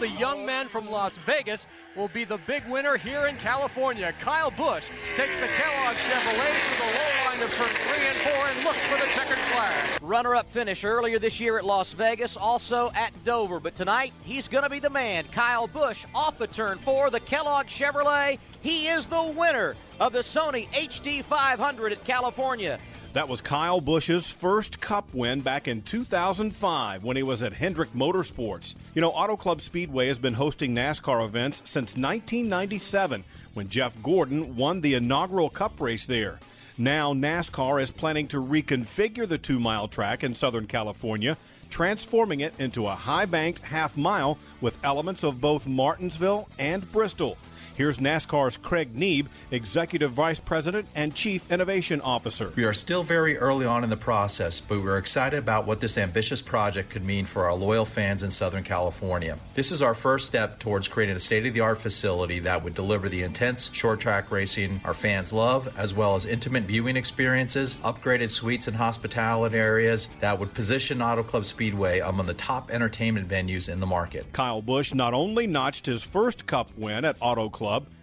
The young man from Las Vegas will be the big winner here in California. Kyle Busch takes the Kellogg Chevrolet to the low line of turn three and four and looks for the checkered flag. Runner-up finish earlier this year at Las Vegas, also at Dover. But tonight, he's going to be the man. Kyle Busch off the turn four, the Kellogg Chevrolet. He is the winner of the Sony HD 500 at California. That was Kyle Busch's first Cup win back in 2005 when he was at Hendrick Motorsports. You know, Auto Club Speedway has been hosting NASCAR events since 1997 when Jeff Gordon won the inaugural Cup race there. Now, NASCAR is planning to reconfigure the two mile track in Southern California, transforming it into a high banked half mile with elements of both Martinsville and Bristol. Here's NASCAR's Craig Neeb, Executive Vice President and Chief Innovation Officer. We are still very early on in the process, but we're excited about what this ambitious project could mean for our loyal fans in Southern California. This is our first step towards creating a state of the art facility that would deliver the intense short track racing our fans love, as well as intimate viewing experiences, upgraded suites and hospitality areas that would position Auto Club Speedway among the top entertainment venues in the market. Kyle Busch not only notched his first Cup win at Auto Club,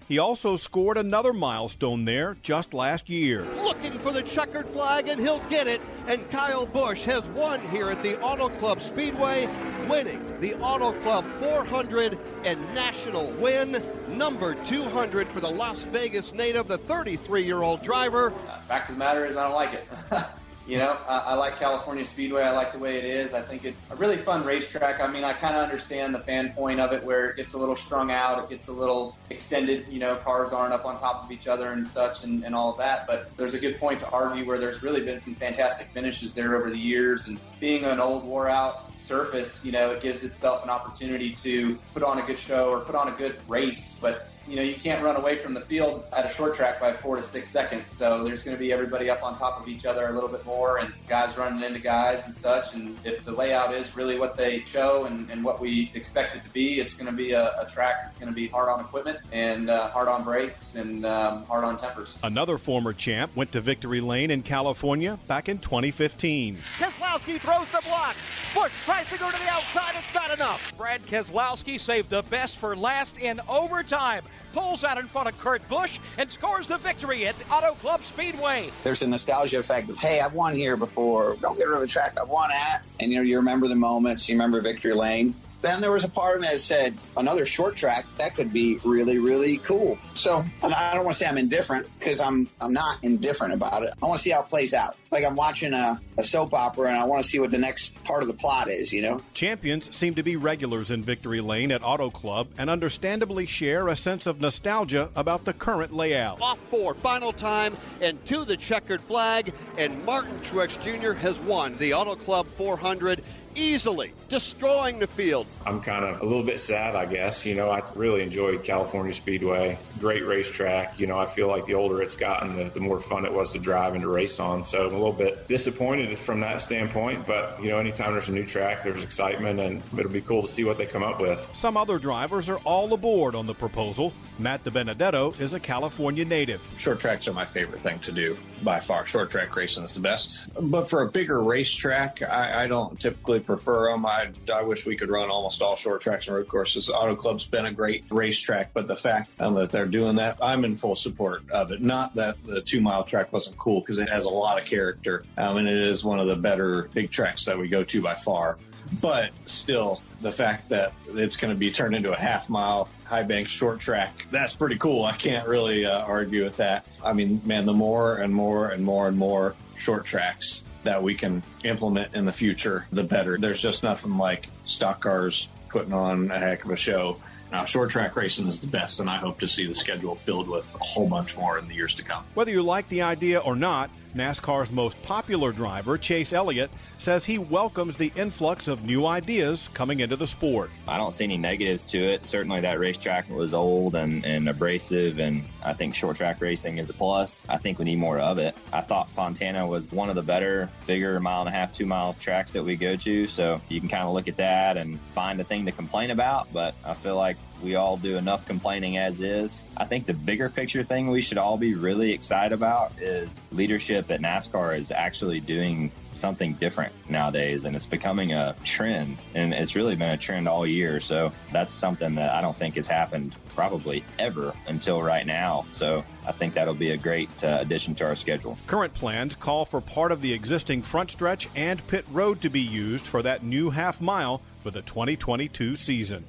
he also scored another milestone there just last year. Looking for the checkered flag, and he'll get it. And Kyle Busch has won here at the Auto Club Speedway, winning the Auto Club 400 and national win, number 200 for the Las Vegas native, the 33 year old driver. Fact of the matter is, I don't like it. You know, I, I, like California Speedway. I like the way it is. I think it's a really fun racetrack. I mean, I kind of understand the fan point of it where it gets a little strung out, it gets a little extended. You know, cars aren't up on top of each other and such and, and all of that. But there's a good point to argue where there's really been some fantastic finishes there over the years. And being an old, wore out surface, you know, it gives itself an opportunity to put on a good show or put on a good race. But you know, you can't run away from the field at a short track by four to six seconds. So there's going to be everybody up on top of each other a little bit more and guys running into guys and such. And if the layout is really what they show and, and what we expect it to be, it's going to be a, a track that's going to be hard on equipment and uh, hard on brakes and um, hard on tempers. Another former champ went to victory lane in California back in 2015. Keselowski throws the block. Busch tries to go to the outside. It's not enough. Brad Keselowski saved the best for last in overtime pulls out in front of Kurt Busch and scores the victory at the Auto Club Speedway. There's a nostalgia effect of, hey, I've won here before. Don't get rid of a track I've won at. And, you know, you remember the moments, you remember victory lane. Then there was a part of me that said, another short track, that could be really, really cool. So I don't want to say I'm indifferent because I'm I'm not indifferent about it. I want to see how it plays out. It's like I'm watching a, a soap opera and I want to see what the next part of the plot is, you know? Champions seem to be regulars in Victory Lane at Auto Club and understandably share a sense of nostalgia about the current layout. Off four, final time, and to the checkered flag, and Martin Truex Jr. has won the Auto Club 400 easily, destroying the field. I'm kind of a little bit sad, I guess. You know, I really enjoyed California Speedway. Great racetrack. You know, I feel like the older it's gotten, the, the more fun it was to drive and to race on. So I'm a little bit disappointed from that standpoint. But, you know, anytime there's a new track, there's excitement, and it'll be cool to see what they come up with. Some other drivers are all aboard on the proposal. Matt DiBenedetto is a California native. Short tracks are my favorite thing to do by far. Short track racing is the best. But for a bigger racetrack, I, I don't typically prefer them. I, I wish we could run almost all short tracks and road courses. Auto Club's been a great racetrack, but the fact um, that they're doing that, I'm in full support of it. Not that the two mile track wasn't cool because it has a lot of character, um, and it is one of the better big tracks that we go to by far. But still, the fact that it's going to be turned into a half mile high bank short track, that's pretty cool. I can't really uh, argue with that. I mean, man, the more and more and more and more short tracks that we can implement in the future, the better. There's just nothing like stock cars putting on a heck of a show. Now, short track racing is the best, and I hope to see the schedule filled with a whole bunch more in the years to come. Whether you like the idea or not, NASCAR's most popular driver, Chase Elliott, says he welcomes the influx of new ideas coming into the sport. I don't see any negatives to it. Certainly, that racetrack was old and, and abrasive, and I think short track racing is a plus. I think we need more of it. I thought Fontana was one of the better, bigger mile and a half, two mile tracks that we go to, so you can kind of look at that and find a thing to complain about, but I feel like we all do enough complaining as is. I think the bigger picture thing we should all be really excited about is leadership at NASCAR is actually doing something different nowadays and it's becoming a trend and it's really been a trend all year. So that's something that i don't think has happened probably ever until right now. So i think that'll be a great uh, addition to our schedule. Current plans call for part of the existing front stretch and pit road to be used for that new half mile for the 2022 season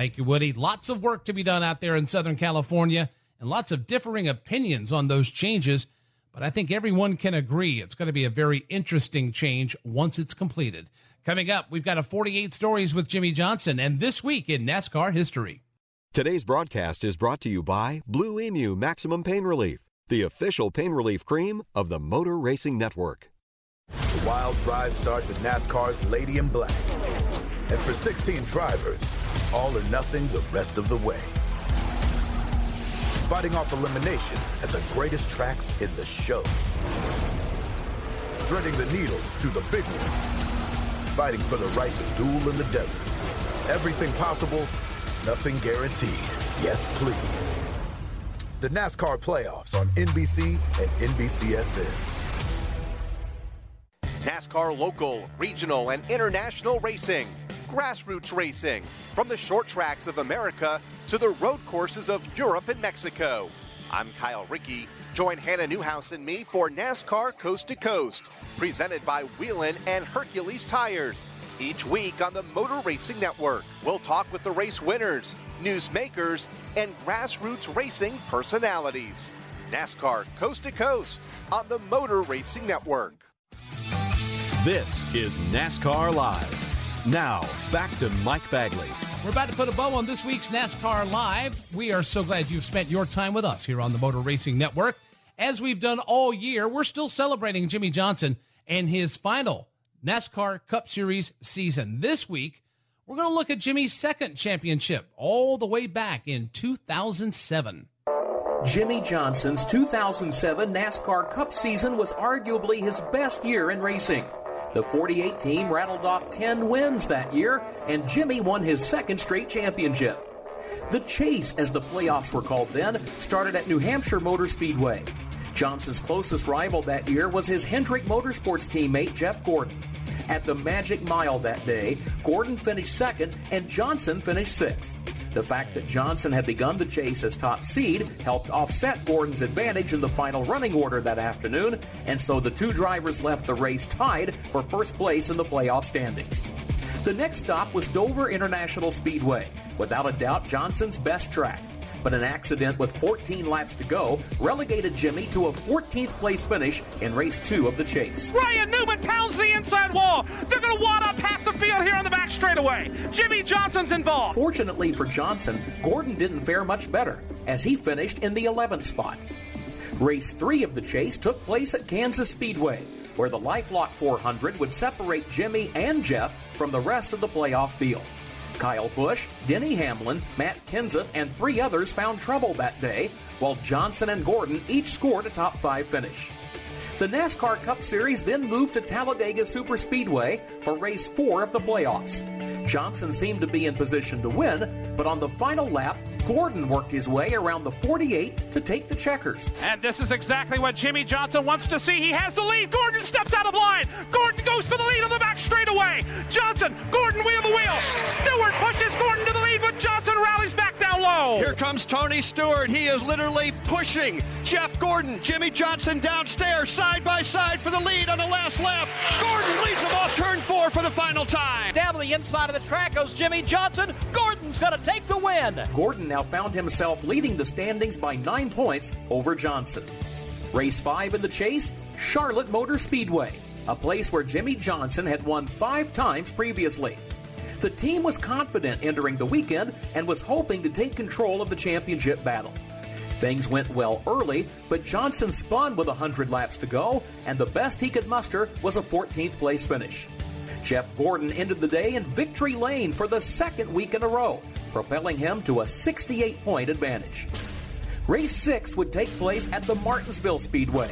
Thank you, Woody. Lots of work to be done out there in Southern California and lots of differing opinions on those changes. But I think everyone can agree it's going to be a very interesting change once it's completed. Coming up, we've got a 48 stories with Jimmie Johnson and this week in NASCAR history. Today's broadcast is brought to you by Blue Emu Maximum Pain Relief, the official pain relief cream of the Motor Racing Network. The wild ride starts at NASCAR's Lady in Black. And for 16 drivers, all or nothing the rest of the way. fighting off elimination at the greatest tracks in the show. Threading the needle through the big one. Fighting for the right to duel in the desert. Everything possible, nothing guaranteed. Yes, please. The NASCAR playoffs on NBC and NBCSN. NASCAR local, regional, and international racing. Grassroots racing. From the short tracks of America to the road courses of Europe and Mexico. I'm Kyle Rickey. Join Hannah Newhouse and me for NASCAR Coast to Coast, presented by Whelen and Hercules Tires. Each week on the Motor Racing Network, we'll talk with the race winners, newsmakers, and grassroots racing personalities. NASCAR Coast to Coast on the Motor Racing Network. This is NASCAR Live. Now, back to Mike Bagley. We're about to put a bow on this week's NASCAR Live. We are so glad you've spent your time with us here on the Motor Racing Network. As we've done all year, we're still celebrating Jimmie Johnson and his final NASCAR Cup Series season. This week, we're going to look at Jimmie's second championship all the way back in 2007. Jimmie Johnson's 2007 NASCAR Cup season was arguably his best year in racing. The 48 team rattled off 10 wins that year, and Jimmie won his second straight championship. The chase, as the playoffs were called then, started at New Hampshire Motor Speedway. Johnson's closest rival that year was his Hendrick Motorsports teammate Jeff Gordon. At the Magic Mile that day, Gordon finished second and Johnson finished sixth. The fact that Johnson had begun the chase as top seed helped offset Gordon's advantage in the final running order that afternoon, and so the two drivers left the race tied for first place in the playoff standings. The next stop was Dover International Speedway, without a doubt Johnson's best track. But an accident with 14 laps to go relegated Jimmie to a 14th place finish in race two of the chase. Ryan Newman pounds the inside wall. They're going to wad up half the field here on the back straightaway. Jimmie Johnson's involved. Fortunately for Johnson, Gordon didn't fare much better as he finished in the 11th spot. Race three of the chase took place at Kansas Speedway, where the Lifelock 400 would separate Jimmie and Jeff from the rest of the playoff field. Kyle Busch, Denny Hamlin, Matt Kenseth, and three others found trouble that day, while Johnson and Gordon each scored a top five finish. The NASCAR Cup Series then moved to Talladega Superspeedway for race four of the playoffs. Johnson seemed to be in position to win, but on the final lap, Gordon worked his way around the 48 to take the checkers. And this is exactly what Jimmie Johnson wants to see. He has the lead. Gordon steps out of line. Gordon goes for the lead on the back straightaway. Johnson, Gordon wheel the wheel. Stewart pushes Gordon to the lead, but Johnson rallies back down low. Here comes Tony Stewart. He is literally pushing Jeff Gordon, Jimmie Johnson downstairs, side by side for the lead on the last lap. Gordon leads him off turn four for the final time. Down to the inside of the track goes Jimmie Johnson. Gordon's going to take the win. Gordon now found himself leading the standings by nine points over Johnson. Race five in the chase, Charlotte Motor Speedway, a place where Jimmie Johnson had won five times previously. The team was confident entering the weekend and was hoping to take control of the championship battle. Things went well early, but Johnson spun with 100 laps to go, and the best he could muster was a 14th place finish. Jeff Gordon ended the day in victory lane for the second week in a row, propelling him to a 68 point advantage. Race 6 would take place at the Martinsville Speedway.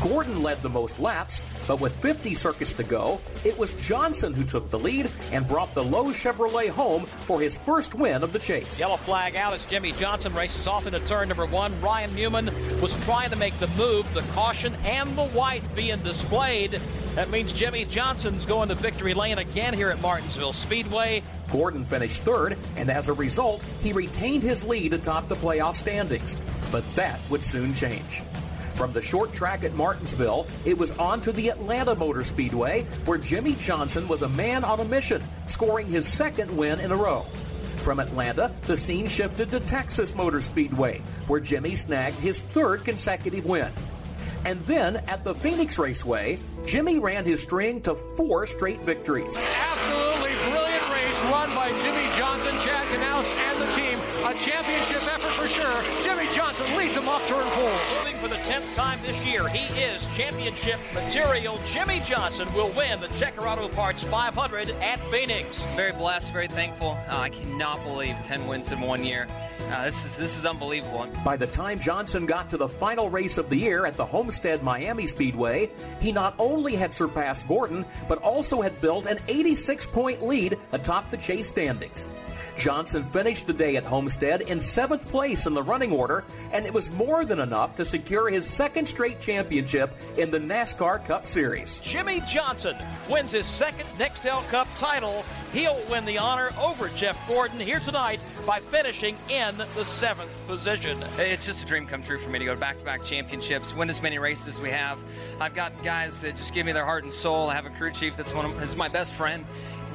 Gordon led the most laps, but with 50 circuits to go, it was Johnson who took the lead and brought the Lowe's Chevrolet home for his first win of the chase. Yellow flag out as Jimmie Johnson races off into turn number one. Ryan Newman was trying to make the move, the caution and the white being displayed. That means Jimmie Johnson's going to victory lane again here at Martinsville Speedway. Gordon finished third, and as a result, he retained his lead atop the playoff standings. But that would soon change. From the short track at Martinsville, it was on to the Atlanta Motor Speedway, where Jimmie Johnson was a man on a mission, scoring his second win in a row. From Atlanta, the scene shifted to Texas Motor Speedway, where Jimmie snagged his third consecutive win. And then at the Phoenix Raceway, Jimmie ran his string to four straight victories. Absolutely brilliant race run by Jimmie Johnson, Chad Knaus, and the team. A championship effort for sure. Jimmie Johnson leads him off turn four. Moving for the 10th time this year, he is championship material. Jimmie Johnson will win the Checker Auto Parts 500 at Phoenix. Very blessed, very thankful. Uh, I cannot believe 10 wins in one year. Uh, this is this is unbelievable. By the time Johnson got to the final race of the year at the Homestead Miami Speedway, he not only had surpassed Gordon, but also had built an 86 point lead atop the chase standings. Johnson finished the day at Homestead in seventh place in the running order, and it was more than enough to secure his second straight championship in the NASCAR Cup Series. Jimmie Johnson wins his second Nextel Cup title. He'll win the honor over Jeff Gordon here tonight by finishing in the seventh position. It's just a dream come true for me to go back to back championships, win as many races as we have. I've got guys that just give me their heart and soul. I have a crew chief that's one of is my best friend.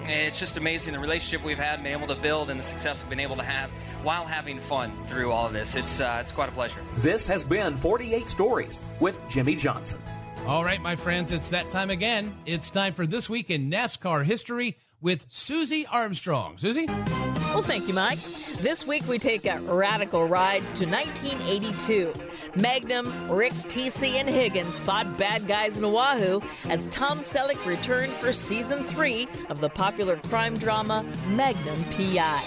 It's just amazing the relationship we've had, been able to build, and the success we've been able to have while having fun through all of this. It's uh, it's quite a pleasure. This has been 48 Stories with Jimmie Johnson. All right, my friends, it's that time again. It's time for This Week in NASCAR History with Susie Armstrong. Susie? Well, thank you, Mike. This week we take a radical ride to 1982. Magnum, Rick, TC, and Higgins fought bad guys in Oahu as Tom Selleck returned for season three of the popular crime drama Magnum PI.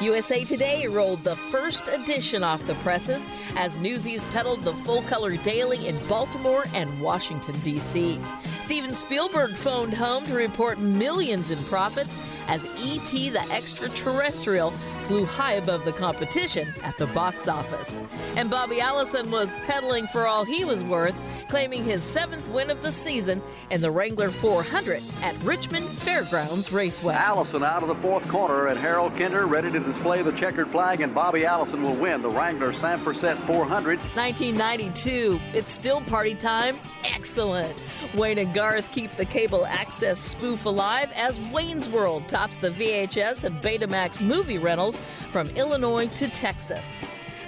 USA Today rolled the first edition off the presses as Newsies peddled the full color daily in Baltimore and Washington, D.C. Steven Spielberg phoned home to report millions in profits as E.T. the Extraterrestrial flew high above the competition at the box office. And Bobby Allison was peddling for all he was worth, claiming his seventh win of the season in the Wrangler 400 at Richmond Fairgrounds Raceway. Allison out of the fourth corner, and Harold Kinder ready to display the checkered flag, and Bobby Allison will win the Wrangler Sanfor-Set 400. 1992. It's still party time. Excellent. Wayne and Garth keep the cable access spoof alive as Wayne's World tops the VHS and Betamax movie rentals from Illinois to Texas.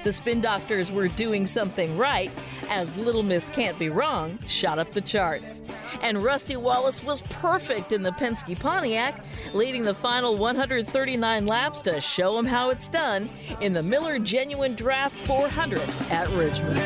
The Spin Doctors were doing something right as Little Miss Can't Be Wrong shot up the charts. And Rusty Wallace was perfect in the Penske Pontiac, leading the final 139 laps to show him how it's done in the Miller Genuine Draft 400 at Richmond.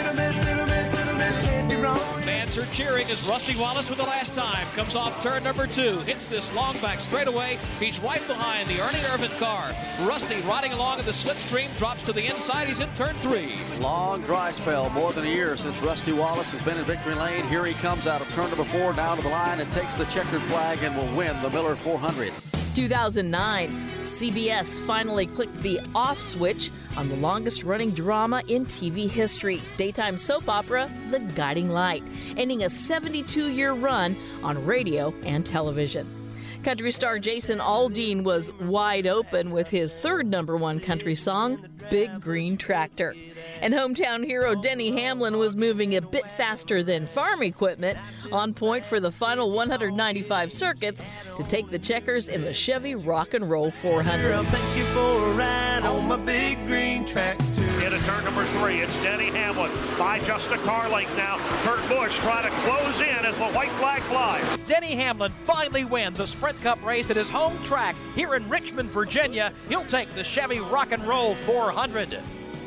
Fans are cheering as Rusty Wallace for the last time comes off turn number two, hits this long back straightaway. He's right behind the Ernie Irvan car. Rusty riding along in the slipstream, drops to the inside. He's in turn three. Long dry spell, more than a year since Rusty Wallace has been in victory lane. Here he comes out of turn number four down to the line and takes the checkered flag and will win the Miller 400. 2009, CBS finally clicked the off switch on the longest running drama in TV history daytime soap opera, The Guiding Light, ending a 72 year run on radio and television. Country star Jason Aldean was wide open with his third number one country song, Big Green Tractor. And hometown hero Denny Hamlin was moving a bit faster than farm equipment, on point for the final 195 circuits to take the checkers in the Chevy Rock and Roll 400. I'll take you for a ride on my big green tractor. Into turn number three, it's Denny Hamlin by just a car length now. Kurt Busch trying to close in as the white flag flies. Denny Hamlin finally wins a Sprint Cup race at his home track here in Richmond, Virginia. He'll take the Chevy Rock and Roll 400.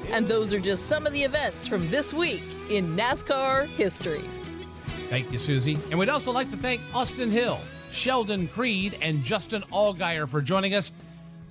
And those are just some of the events from this week in NASCAR history. Thank you, Susie. And we'd also like to thank Austin Hill, Sheldon Creed, and Justin Allgaier for joining us.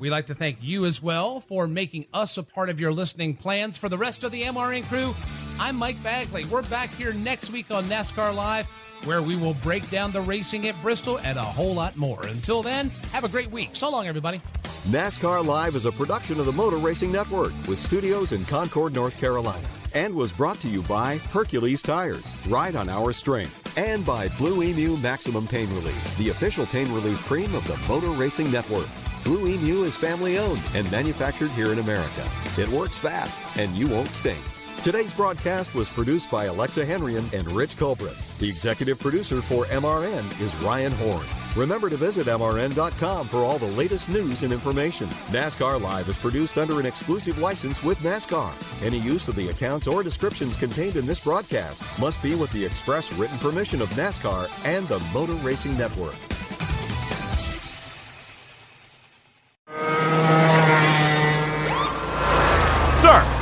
We'd like to thank you as well for making us a part of your listening plans. For the rest of the MRN crew, I'm Mike Bagley. We're back here next week on NASCAR Live, where we will break down the racing at Bristol and a whole lot more. Until then, have a great week. So long, everybody. NASCAR Live is a production of the Motor Racing Network with studios in Concord, North Carolina, and was brought to you by Hercules Tires, ride on our strength, and by Blue Emu Maximum Pain Relief, the official pain relief cream of the Motor Racing Network. Blue Emu is family owned and manufactured here in America. It works fast and you won't stink. Today's broadcast was produced by Alexa Henrian and Rich Culbreth. The executive producer for MRN is Ryan Horn. Remember to visit MRN.com for all the latest news and information. NASCAR Live is produced under an exclusive license with NASCAR. Any use of the accounts or descriptions contained in this broadcast must be with the express written permission of NASCAR and the Motor Racing Network. Sir,